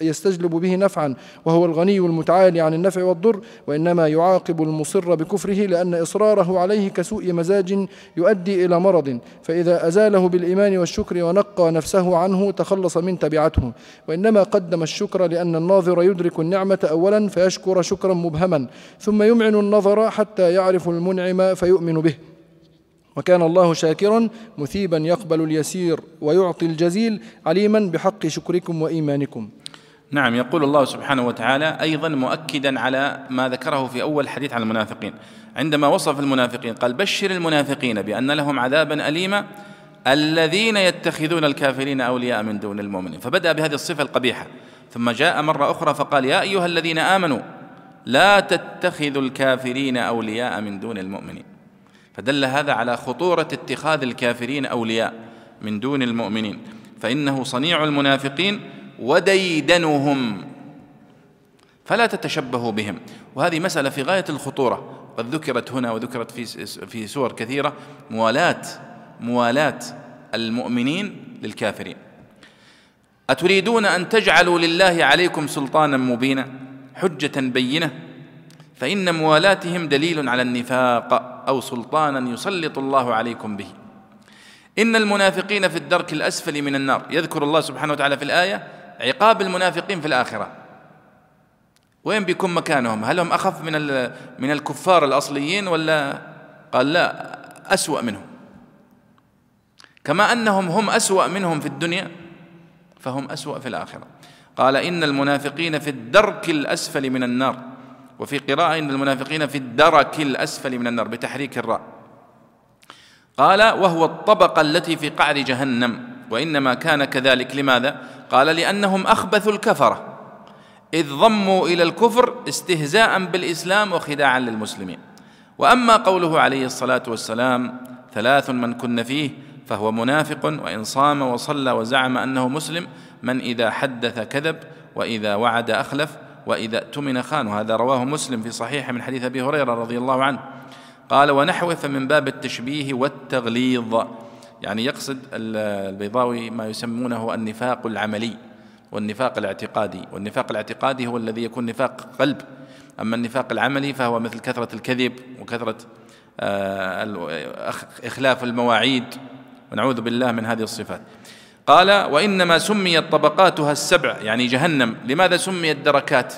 يستجلب به نفعا وهو الغني المتعالي عن النفع والضر وإنما يعاقب المصر بكفره لأن إصراره عليه كسوء مزاج يؤدي إلى مرض. فإذا أزاله بالإيمان والشكر ونقى نفسه عنه تخلص من تبعته. وإنما قدم الشكر لأن الناظر يدرك النعمة أولا فيشكر شكرا مبهما. ثم يمعن النظر حتى يعرف المنعم فيؤمن به. وكان الله شاكرا مثيبا يقبل اليسير ويعطي الجزيل عليما بحق شكركم وإيمانكم. نعم يقول الله سبحانه وتعالى أيضا مؤكدا على ما ذكره في أول حديث عن المنافقين. عندما وصف المنافقين قال بشر المنافقين بأن لهم عذابا أليما الذين يتخذون الكافرين أولياء من دون المؤمنين. فبدأ بهذه الصفة القبيحة. ثم جاء مرة أخرى فقال يا أيها الذين آمنوا لا تتخذوا الكافرين أولياء من دون المؤمنين. فدل هذا على خطورة اتخاذ الكافرين أولياء من دون المؤمنين. فإنه صنيع المنافقين وديدنهم. فلا تتشبهوا بهم. وهذه مسألة في غاية الخطورة. قد ذكرت هنا وذكرت في في سور كثيرة موالاة موالاة المؤمنين للكافرين. أتريدون أن تجعلوا لله عليكم سلطانا مبينا؟ حجة بينة فإن موالاتهم دليل على النفاق أو سلطانا يسلط الله عليكم به. إن المنافقين في الدرك الأسفل من النار. يذكر الله سبحانه وتعالى في الآية عقاب المنافقين في الآخرة. وين بيكون مكانهم؟ هل هم أخف من من الكفار الأصليين ولا قال لا أسوأ منهم؟ كما أنهم هم أسوأ منهم في الدنيا فهم أسوأ في الآخرة. قال إن المنافقين في الدرك الأسفل من النار وفي قراءة إن المنافقين في الدرك الأسفل من النار بتحريك الراء. قال وهو الطبقة التي في قعر جهنم وإنما كان كذلك. لماذا؟ قال لأنهم أخبث الكفرة إذ ضموا إلى الكفر استهزاء بالإسلام وخداعا للمسلمين. وأما قوله عليه الصلاة والسلام ثلاث من كن فيه فهو منافق وإن صام وصلى وزعم أنه مسلم من إذا حدث كذب وإذا وعد أخلف وإذا اؤتمن خان. وهذا رواه مسلم في صحيح من حديث أبي هريرة رضي الله عنه. قال ونحوه فمن باب التشبيه والتغليظ. يعني يقصد البيضاوي ما يسمونه النفاق العملي والنفاق الاعتقادي. والنفاق الاعتقادي هو الذي يكون نفاق قلب. أما النفاق العملي فهو مثل كثرة الكذب وكثرة آه، إخلاف المواعيد. ونعوذ بالله من هذه الصفات. قال وإنما سميت طبقاتها السبع يعني جهنم. لماذا سميت دركات؟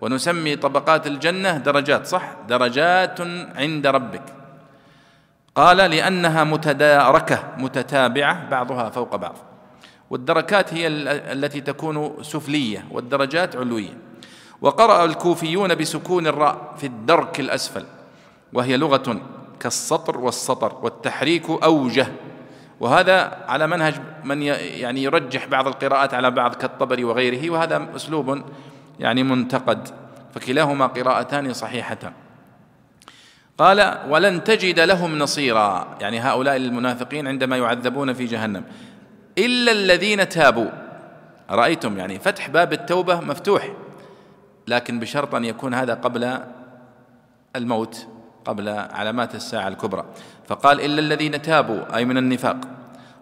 ونسمي طبقات الجنة درجات صح؟ درجات عند ربك. قال لأنها متداركة متتابعة بعضها فوق بعض. والدركات هي التي تكون سفلية والدرجات علوية. وقرأ الكوفيون بسكون الراء في الدرك الأسفل وهي لغة كالسطر والسطر والتحريك أوجه. وهذا على منهج من يعني يرجح بعض القراءات على بعض كالطبري وغيره وهذا أسلوب يعني منتقد. فكلاهما قراءتان صحيحتان. قال ولن تجد لهم نصيرا. يعني هؤلاء المنافقين عندما يعذبون في جهنم. إلا الذين تابوا. رأيتم يعني فتح باب التوبة مفتوح لكن بشرط أن يكون هذا قبل الموت. قبل علامات الساعة الكبرى. فقال إلا الذين تابوا أي من النفاق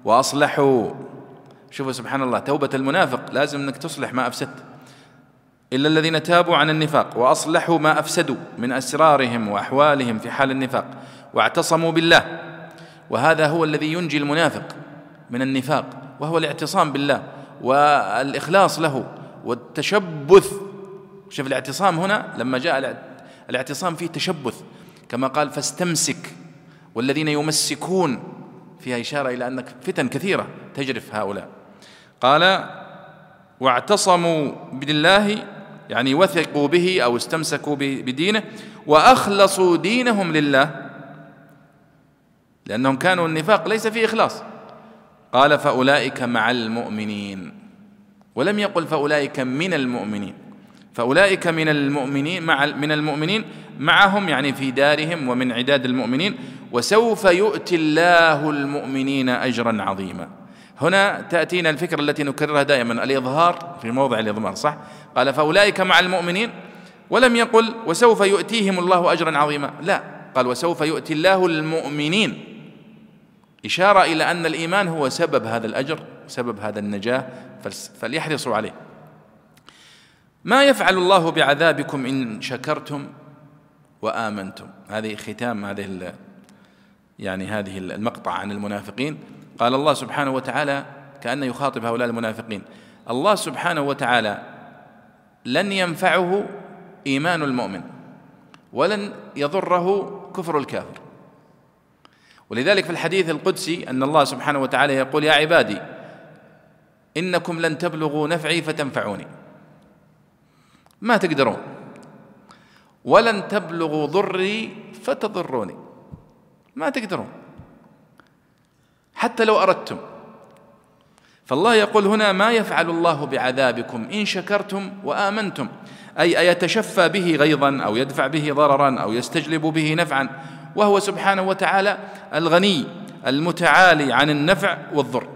وأصلحوا. شوفوا سبحان الله توبة المنافق لازم أنك تصلح ما أفسدت. إلا الذين تابوا عن النفاق وأصلحوا ما أفسدوا من أسرارهم وأحوالهم في حال النفاق واعتصموا بالله. وهذا هو الذي ينجي المنافق من النفاق وهو الاعتصام بالله والإخلاص له والتشبث. شوف الاعتصام هنا لما جاء الاعتصام فيه تشبث. كما قال فاستمسك والذين يمسكون فيها إشارة إلى أن فتن كثيرة تجرف هؤلاء. قال واعتصموا بالله يعني وثقوا به أو استمسكوا بدينه وأخلصوا دينهم لله. لأنهم كانوا النفاق ليس فيه إخلاص. قال فأولئك مع المؤمنين. ولم يقل فأولئك من المؤمنين. فأولئك من المؤمنين مع من المؤمنين معهم يعني في دارهم ومن عداد المؤمنين وسوف يؤتي الله المؤمنين أجرا عظيما. هنا تأتينا الفكرة التي نكررها دائما الإظهار في موضع الإضمار صح؟ قال فأولئك مع المؤمنين ولم يقل وسوف يؤتيهم الله أجرا عظيما. لا قال وسوف يؤتي الله المؤمنين. إشارة إلى أن الإيمان هو سبب هذا الأجر سبب هذا النجاة فليحرصوا عليه. ما يفعل الله بعذابكم إن شكرتم وآمنتم؟ هذه ختام هذه يعني هذه المقطع عن المنافقين. قال الله سبحانه وتعالى كأنه يخاطب هؤلاء المنافقين. الله سبحانه وتعالى لن ينفعه إيمان المؤمن ولن يضره كفر الكافر. ولذلك في الحديث القدسي أن الله سبحانه وتعالى يقول يا عبادي إنكم لن تبلغوا نفعي فتنفعوني. ما تقدرون. ولن تبلغوا ضري فتضروني. ما تقدرون. حتى لو أردتم. فالله يقول هنا ما يفعل الله بعذابكم إن شكرتم وآمنتم. أي أيتشفى به غيظا أو يدفع به ضررا أو يستجلب به نفعا. وهو سبحانه وتعالى الغني المتعالي عن النفع والضر.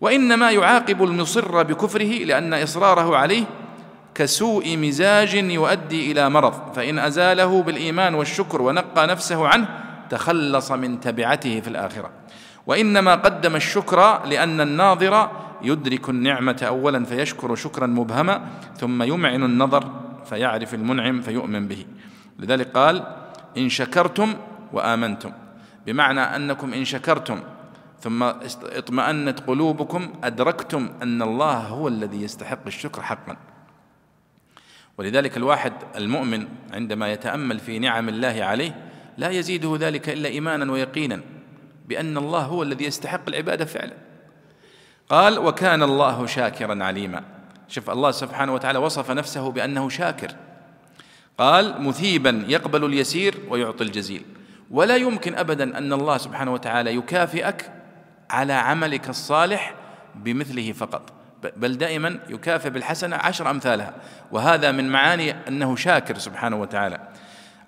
وإنما يعاقب المصر بكفره لأن إصراره عليه كسوء مزاج يؤدي إلى مرض فإن أزاله بالإيمان والشكر ونقى نفسه عنه تخلص من تبعته في الآخرة. وإنما قدم الشكر لأن الناظر يدرك النعمة أولا فيشكر شكرا مبهما ثم يمعن النظر فيعرف المنعم فيؤمن به. لذلك قال إن شكرتم وآمنتم. بمعنى أنكم إن شكرتم ثم اطمأنت قلوبكم أدركتم أن الله هو الذي يستحق الشكر حقا. ولذلك الواحد المؤمن عندما يتأمل في نعم الله عليه لا يزيده ذلك إلا إيمانا ويقينا بأن الله هو الذي يستحق العبادة فعلا. قال وكان الله شاكرا عليما. شوف الله سبحانه وتعالى وصف نفسه بأنه شاكر. قال مثيبا يقبل اليسير ويعطي الجزيل. ولا يمكن أبدا أن الله سبحانه وتعالى يكافئك على عملك الصالح بمثله فقط. بل دائما يكافئ بالحسنة عشر أمثالها. وهذا من معاني أنه شاكر سبحانه وتعالى.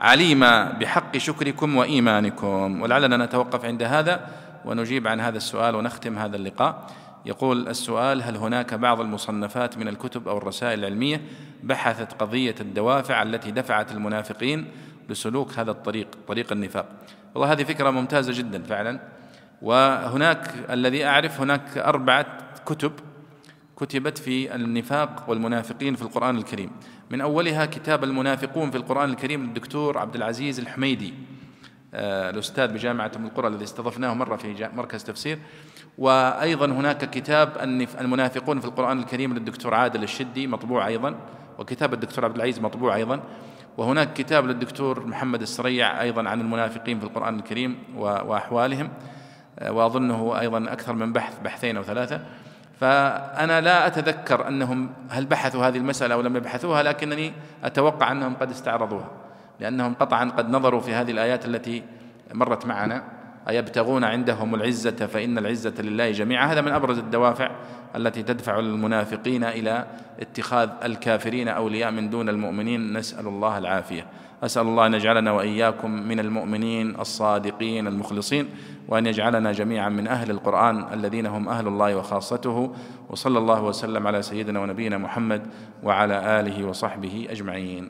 عليم بحق شكركم وإيمانكم. ولعلنا نتوقف عند هذا ونجيب عن هذا السؤال ونختم هذا اللقاء. يقول السؤال هل هناك بعض المصنفات من الكتب أو الرسائل العلمية بحثت قضية الدوافع التي دفعت المنافقين لسلوك هذا الطريق طريق النفاق؟ والله هذه فكرة ممتازة جدا فعلا. وهناك الذي أعرف هناك أربعة كتب كتبت في النفاق والمنافقين في القرآن الكريم. من أولها كتاب المنافقون في القرآن الكريم للدكتور عبد العزيز الحميدي آه، الأستاذ بجامعه ام القرى الذي استضفناه مرة في مركز تفسير. وأيضا هناك كتاب المنافقون في القرآن الكريم للدكتور عادل الشدي مطبوع أيضا. وكتاب الدكتور عبد العزيز مطبوع أيضا. وهناك كتاب للدكتور محمد السريع أيضا عن المنافقين في القرآن الكريم وأحوالهم. آه، وأظنه أيضا أكثر من بحث بحثين أو ثلاثة. فأنا لا أتذكر أنهم هل بحثوا هذه المسألة أو لم يبحثوها لكنني أتوقع أنهم قد استعرضوها لأنهم قطعا قد نظروا في هذه الآيات التي مرت معنا. أيبتغون عندهم العزة فإن العزة لله جميعا. هذا من أبرز الدوافع التي تدفع المنافقين إلى اتخاذ الكافرين أولياء من دون المؤمنين. نسأل الله العافية. أسأل الله أن يجعلنا وإياكم من المؤمنين الصادقين المخلصين. وأن يجعلنا جميعا من أهل القرآن الذين هم أهل الله وخاصته وصلى الله وسلم على سيدنا ونبينا محمد وعلى آله وصحبه أجمعين.